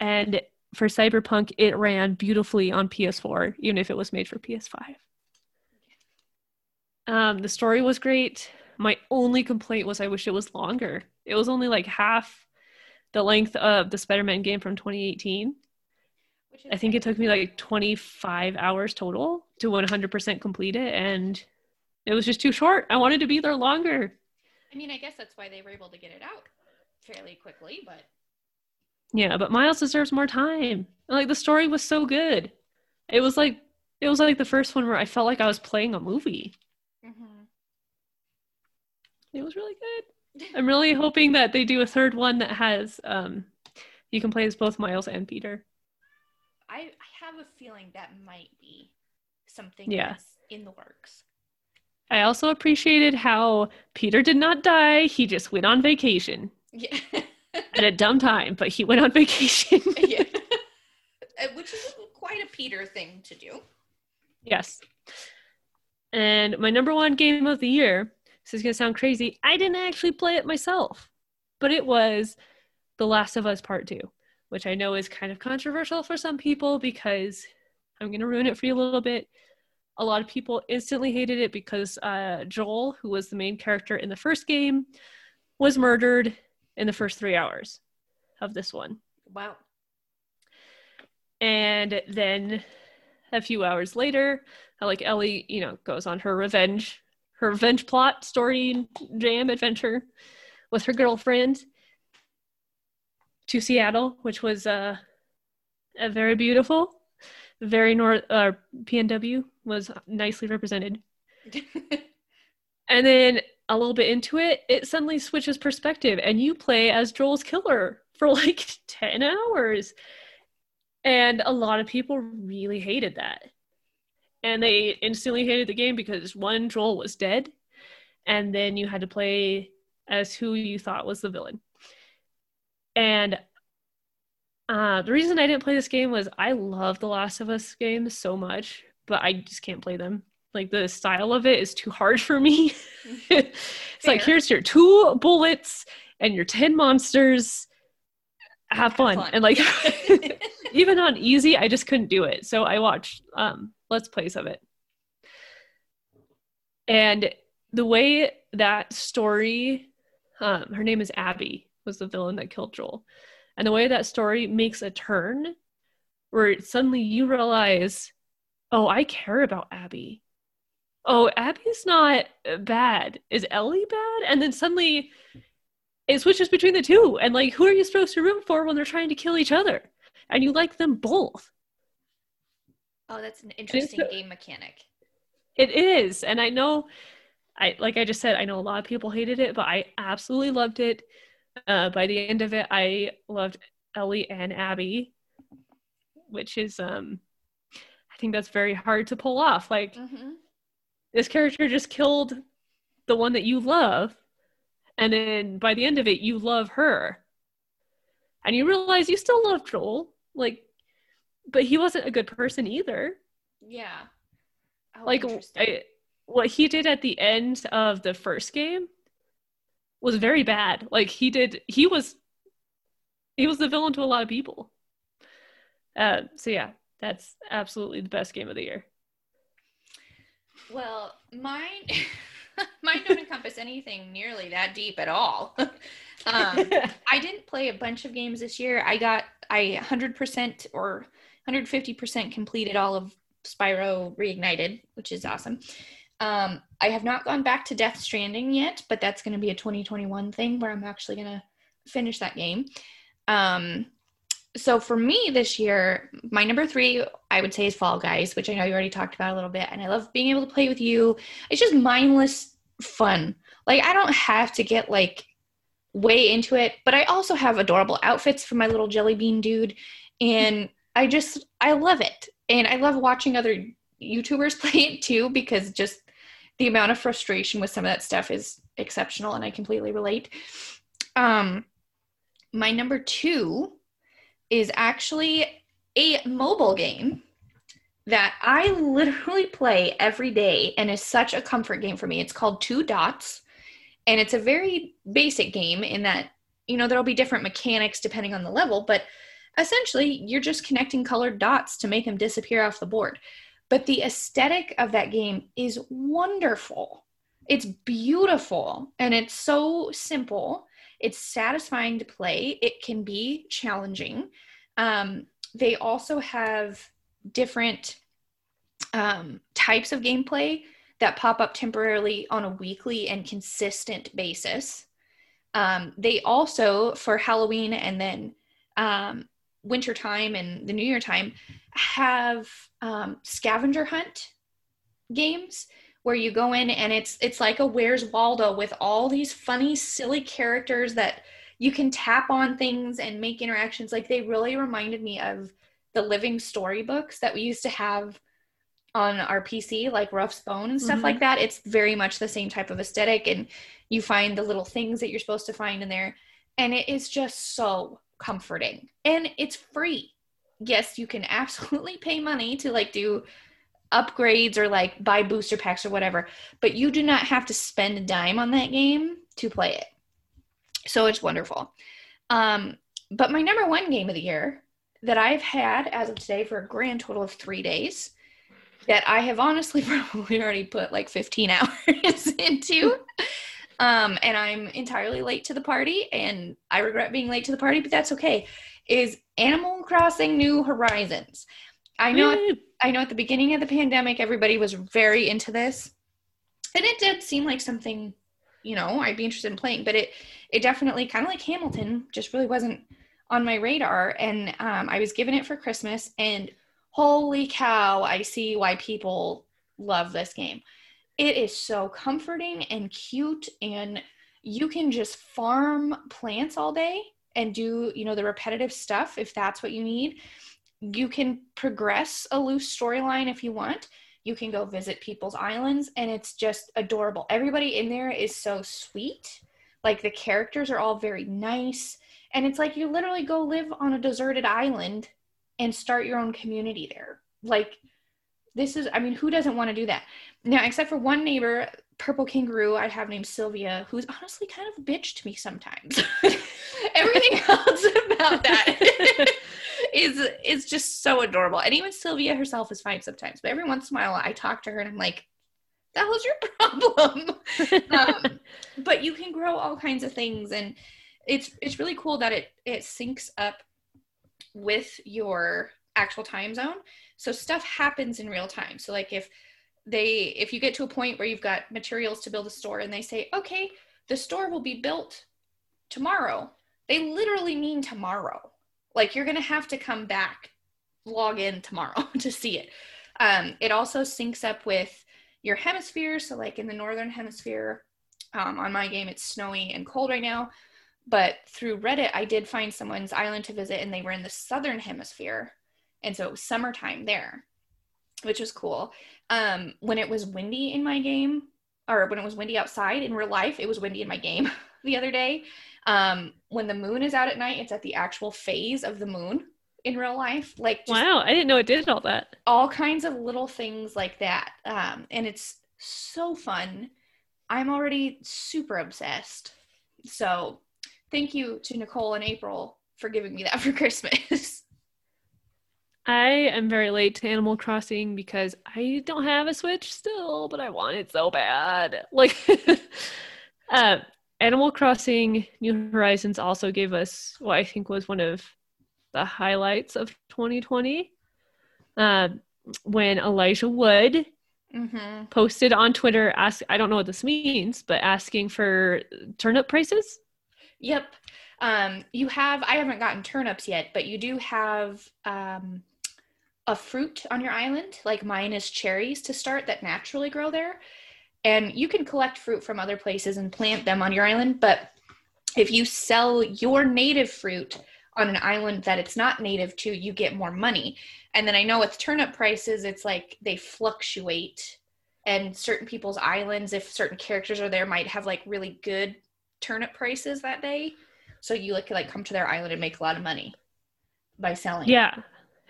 and for Cyberpunk, it ran beautifully on PS4, even if it was made for PS5. Um, the story was great. My only complaint was I wish it was longer. It was only like half the length of the Spider-Man game from 2018. I think it took me like 25 hours total to 100% complete it, and it was just too short. I wanted to be there longer. I mean, I guess that's why they were able to get it out fairly quickly, but yeah, but Miles deserves more time. Like the story was so good. It was like it was like the first one where I felt like I was playing a movie. Mm-hmm. It was really good. I'm really hoping that they do a third one that has um, you can play as both Miles and Peter. I, I have a feeling that might be something yeah. in the works. I also appreciated how Peter did not die. He just went on vacation. Yeah. at a dumb time, but he went on vacation. yeah. Uh, which is quite a Peter thing to do. Yes. And my number one game of the year, this is going to sound crazy, I didn't actually play it myself, but it was The Last of Us Part 2, which I know is kind of controversial for some people because I'm going to ruin it for you a little bit. A lot of people instantly hated it because uh, Joel, who was the main character in the first game, was murdered in the first three hours of this one. Wow. And then a few hours later, like Ellie, you know, goes on her revenge, her revenge plot, story, jam, adventure with her girlfriend. To Seattle, which was uh, a very beautiful, very north. Uh, PNW was nicely represented. and then a little bit into it, it suddenly switches perspective, and you play as Joel's killer for like ten hours, and a lot of people really hated that, and they instantly hated the game because one Joel was dead, and then you had to play as who you thought was the villain. And uh, the reason I didn't play this game was I love the Last of Us games so much, but I just can't play them. Like the style of it is too hard for me. it's Fair. like here's your two bullets and your 10 monsters. Have fun. Have fun. And like even on easy, I just couldn't do it. So I watched um let's plays of it. And the way that story um, her name is Abby, was the villain that killed Joel. And the way that story makes a turn where suddenly you realize, oh, I care about Abby. Oh, Abby's not bad. Is Ellie bad? And then suddenly it switches between the two. And like, who are you supposed to root for when they're trying to kill each other? And you like them both. Oh, that's an interesting game mechanic. It is. And I know I like I just said, I know a lot of people hated it, but I absolutely loved it. Uh, by the end of it, I loved Ellie and Abby, which is um, I think that's very hard to pull off. Like mm-hmm. this character just killed the one that you love, and then by the end of it, you love her, and you realize you still love Joel, like, but he wasn't a good person either. Yeah. Oh, like I what he did at the end of the first game was very bad. Like he did, he was, he was the villain to a lot of people. Uh, so yeah, that's absolutely the best game of the year. Well, mine, mine don't encompass anything nearly that deep at all. um, I didn't play a bunch of games this year. I got I 100% or 150% completed all of Spyro Reignited, which is awesome. Um, I have not gone back to Death Stranding yet, but that's going to be a 2021 thing where I'm actually going to finish that game. Um, so for me this year, my number three, I would say, is Fall Guys, which I know you already talked about a little bit. And I love being able to play with you. It's just mindless fun. Like, I don't have to get like way into it, but I also have adorable outfits for my little jelly bean dude. And I just, I love it. And I love watching other YouTubers play it too because just the amount of frustration with some of that stuff is exceptional and I completely relate. Um, my number two is actually a mobile game that I literally play every day and is such a comfort game for me. It's called Two Dots, and it's a very basic game in that, you know, there'll be different mechanics depending on the level, but essentially you're just connecting colored dots to make them disappear off the board. But the aesthetic of that game is wonderful. It's beautiful and it's so simple. It's satisfying to play. It can be challenging. Um, they also have different um, types of gameplay that pop up temporarily on a weekly and consistent basis. Um, they also, for Halloween and then um, winter time and the New Year time, have um, scavenger hunt games where you go in and it's it's like a Where's Waldo with all these funny, silly characters that you can tap on things and make interactions. Like they really reminded me of the living storybooks that we used to have on our PC, like Ruff's Bone and stuff mm-hmm. like that. It's very much the same type of aesthetic, and you find the little things that you're supposed to find in there, and it is just so comforting and it's free yes, you can absolutely pay money to like do upgrades or like buy booster packs or whatever, but you do not have to spend a dime on that game to play it. So it's wonderful. Um, but my number one game of the year that I've had as of today for a grand total of three days that I have honestly probably already put like 15 hours into. Um, and I'm entirely late to the party, and I regret being late to the party, but that's okay is Animal Crossing New Horizons. I know at, I know at the beginning of the pandemic everybody was very into this. And it did seem like something, you know, I'd be interested in playing, but it it definitely kind of like Hamilton just really wasn't on my radar, and um, I was given it for Christmas, and holy cow, I see why people love this game. It is so comforting and cute, and you can just farm plants all day and do, you know, the repetitive stuff if that's what you need. You can progress a loose storyline if you want. You can go visit people's islands, and it's just adorable. Everybody in there is so sweet. Like the characters are all very nice. And it's like you literally go live on a deserted island and start your own community there. Like, this is, I mean, who doesn't want to do that? Now, except for one neighbor, Purple Kangaroo, I have named Sylvia, who's honestly kind of a bitch to me sometimes. Everything else about that is is just so adorable. And even Sylvia herself is fine sometimes. But every once in a while I talk to her and I'm like, that was your problem. um, but you can grow all kinds of things and it's it's really cool that it it syncs up with your actual time zone. So stuff happens in real time. So like if they if you get to a point where you've got materials to build a store and they say, "Okay, the store will be built tomorrow." They literally mean tomorrow. Like you're going to have to come back log in tomorrow to see it. Um, it also syncs up with your hemisphere. So, like in the northern hemisphere, um, on my game, it's snowy and cold right now. But through Reddit, I did find someone's island to visit, and they were in the southern hemisphere, and so it was summertime there, which was cool. Um, when it was windy in my game, or when it was windy outside in real life, it was windy in my game the other day. Um, when the moon is out at night, it's at the actual phase of the moon in real life. Like, wow, I didn't know it did all that. All kinds of little things like that. Um, and it's so fun. I'm already super obsessed. So, thank you to Nicole and April for giving me that for Christmas. I am very late to Animal Crossing because I don't have a Switch still, but I want it so bad. Like, uh, Animal Crossing New Horizons also gave us what I think was one of the highlights of 2020 uh, when Elijah Wood mm-hmm. posted on Twitter, ask I don't know what this means, but asking for turnip prices. Yep. Um, you have I haven't gotten turnips yet, but you do have um, a fruit on your island. Like mine is cherries to start that naturally grow there. And you can collect fruit from other places and plant them on your island, but if you sell your native fruit on an island that it's not native to, you get more money. And then I know with turnip prices, it's like they fluctuate. And certain people's islands, if certain characters are there, might have like really good turnip prices that day. So you like like come to their island and make a lot of money by selling. Yeah.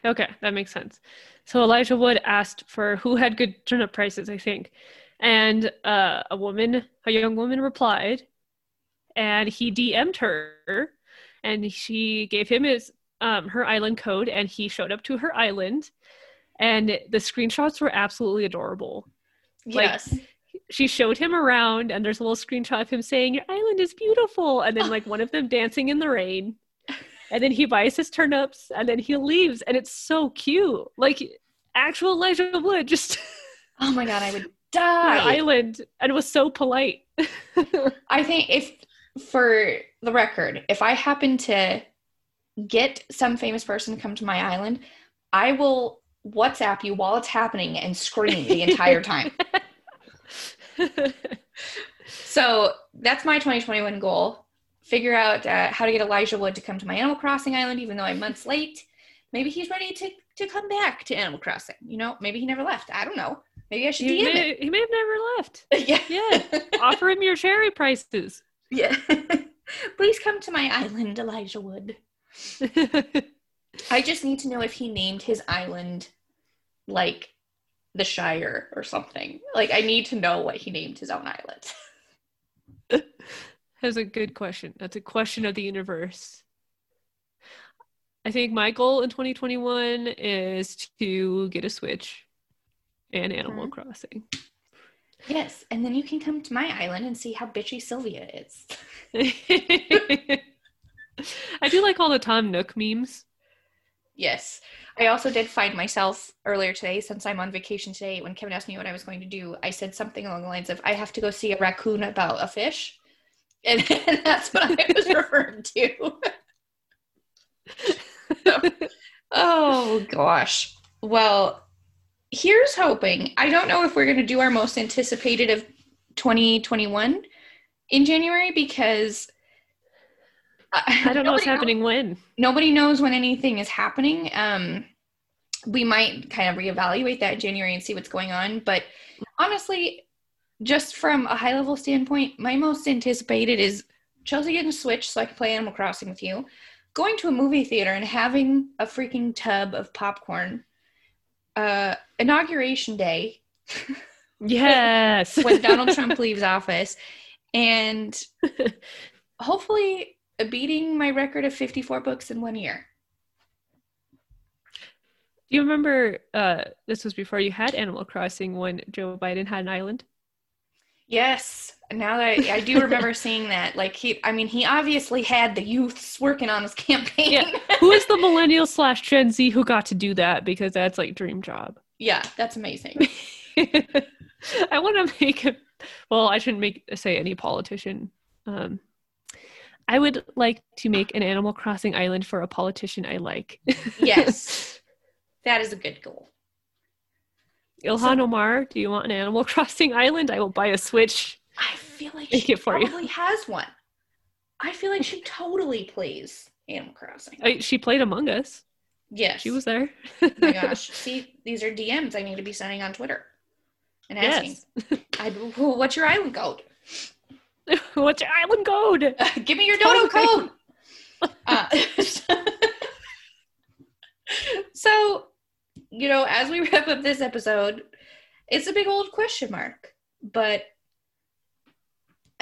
Okay, that makes sense. So Elijah Wood asked for who had good turnip prices, I think. And uh, a woman, a young woman replied, and he DM'd her, and she gave him his um, her island code, and he showed up to her island, and the screenshots were absolutely adorable. Yes. Like, she showed him around, and there's a little screenshot of him saying, "Your island is beautiful," and then like one of them dancing in the rain, and then he buys his turnips, and then he leaves, and it's so cute, like actual Elijah Wood just. oh my god, I would die. island and was so polite. I think if, for the record, if I happen to get some famous person to come to my island, I will WhatsApp you while it's happening and scream the entire time. so that's my 2021 goal. Figure out uh, how to get Elijah Wood to come to my Animal Crossing island, even though I'm months late. Maybe he's ready to to come back to Animal Crossing. You know, maybe he never left. I don't know. Maybe I should he DM may, it. He may have never left. yeah. Yeah. Offer him your cherry prices. Yeah. Please come to my island, Elijah Wood. I just need to know if he named his island like the Shire or something. Like I need to know what he named his own island. That's a good question. That's a question of the universe. I think my goal in 2021 is to get a Switch and Animal. Crossing. Yes, and then you can come to my island and see how bitchy Sylvia is. I do like all the Tom Nook memes. Yes. I also did find myself earlier today, since I'm on vacation today, when Kevin asked me what I was going to do, I said something along the lines of, I have to go see a raccoon about a fish. And, and that's what I was referring to. oh gosh. Well, here's hoping. I don't know if we're going to do our most anticipated of 2021 in January because I don't know what's happening knows, when. Nobody knows when anything is happening. Um, we might kind of reevaluate that in January and see what's going on. But honestly, just from a high level standpoint, my most anticipated is Chelsea getting Switch so I can play Animal Crossing with you, going to a movie theater and having a freaking tub of popcorn, uh, inauguration day. Yes. when Donald Trump leaves office, and hopefully beating my record of 54 books in one year. Do you remember uh, this was before you had Animal Crossing when Joe Biden had an island? Yes. Now that I, I do remember seeing that, like he, I mean, he obviously had the youths working on his campaign. Yeah. who is the millennial slash Gen Z who got to do that? Because that's like dream job. Yeah, that's amazing. I want to make a. Well, I shouldn't make say any politician. Um, I would like to make an Animal Crossing island for a politician I like. yes, that is a good goal. Ilhan so, Omar, do you want an Animal Crossing island? I will buy a Switch. I feel like she probably you. has one. I feel like she totally plays Animal Crossing. I, she played Among Us. Yes. She was there. oh my gosh. See, these are DMs I need to be sending on Twitter and asking, yes. I, what's your island code? what's your island code? Uh, give me your dodo code. uh, so, you know, as we wrap up this episode, it's a big old question mark. But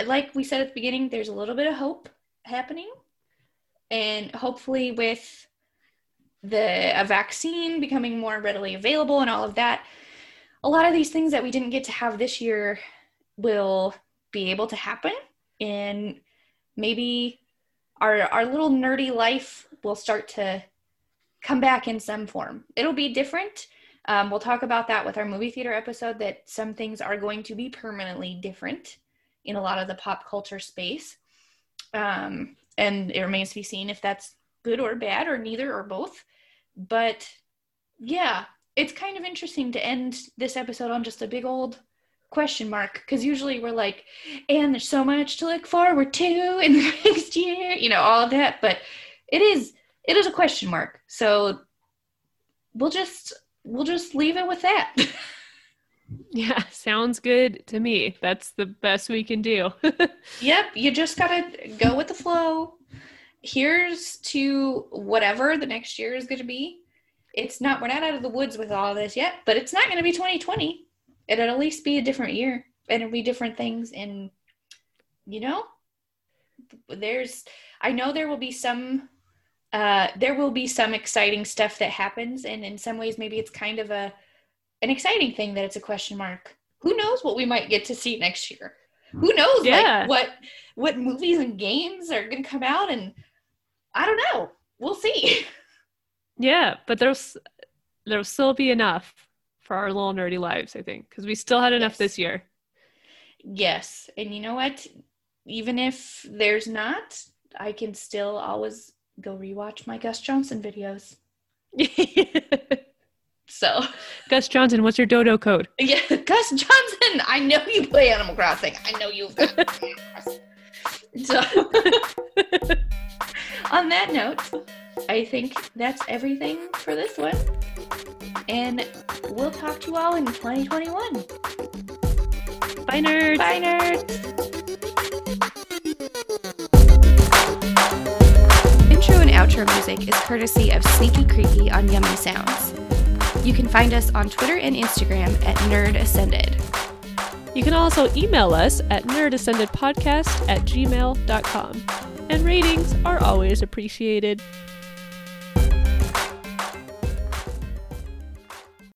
like we said at the beginning, there's a little bit of hope happening. And hopefully, with the a vaccine becoming more readily available and all of that, a lot of these things that we didn't get to have this year will be able to happen. And maybe our our little nerdy life will start to come back in some form. It'll be different. Um, we'll talk about that with our movie theater episode that some things are going to be permanently different in a lot of the pop culture space. Um, and it remains to be seen if that's good or bad or neither or both. But yeah, it's kind of interesting to end this episode on just a big old question mark because usually we're like, and there's so much to look forward to in the next year, you know, all of that. But it is it is a question mark. So we'll just we'll just leave it with that. yeah, sounds good to me. That's the best we can do. yep, you just gotta go with the flow. Here's to whatever the next year is gonna be. It's not we're not out of the woods with all this yet, but it's not gonna be 2020. It'll at least be a different year. And it'll be different things and you know, there's I know there will be some uh, there will be some exciting stuff that happens and in some ways maybe it's kind of a an exciting thing that it's a question mark. Who knows what we might get to see next year? Who knows yeah. like what what movies and games are going to come out and i don't know. We'll see. Yeah but there's there'll still be enough for our little nerdy lives i think because we still had enough yes. this year. Yes and you know what? Even if there's not i can still always go rewatch my Gus Johnson videos. so, Gus Johnson, what's your dodo code? Yeah, Gus Johnson. I know you play Animal Crossing. I know you've got So, on that note, I think that's everything for this one. And we'll talk to you all in 2021. Bye, nerds. Bye, nerds. Outro music is courtesy of Sneaky Creaky on Yummy Sounds. You can find us on Twitter and Instagram at Nerd Ascended. You can also email us at nerdascendedpodcast at gmail.com. And ratings are always appreciated.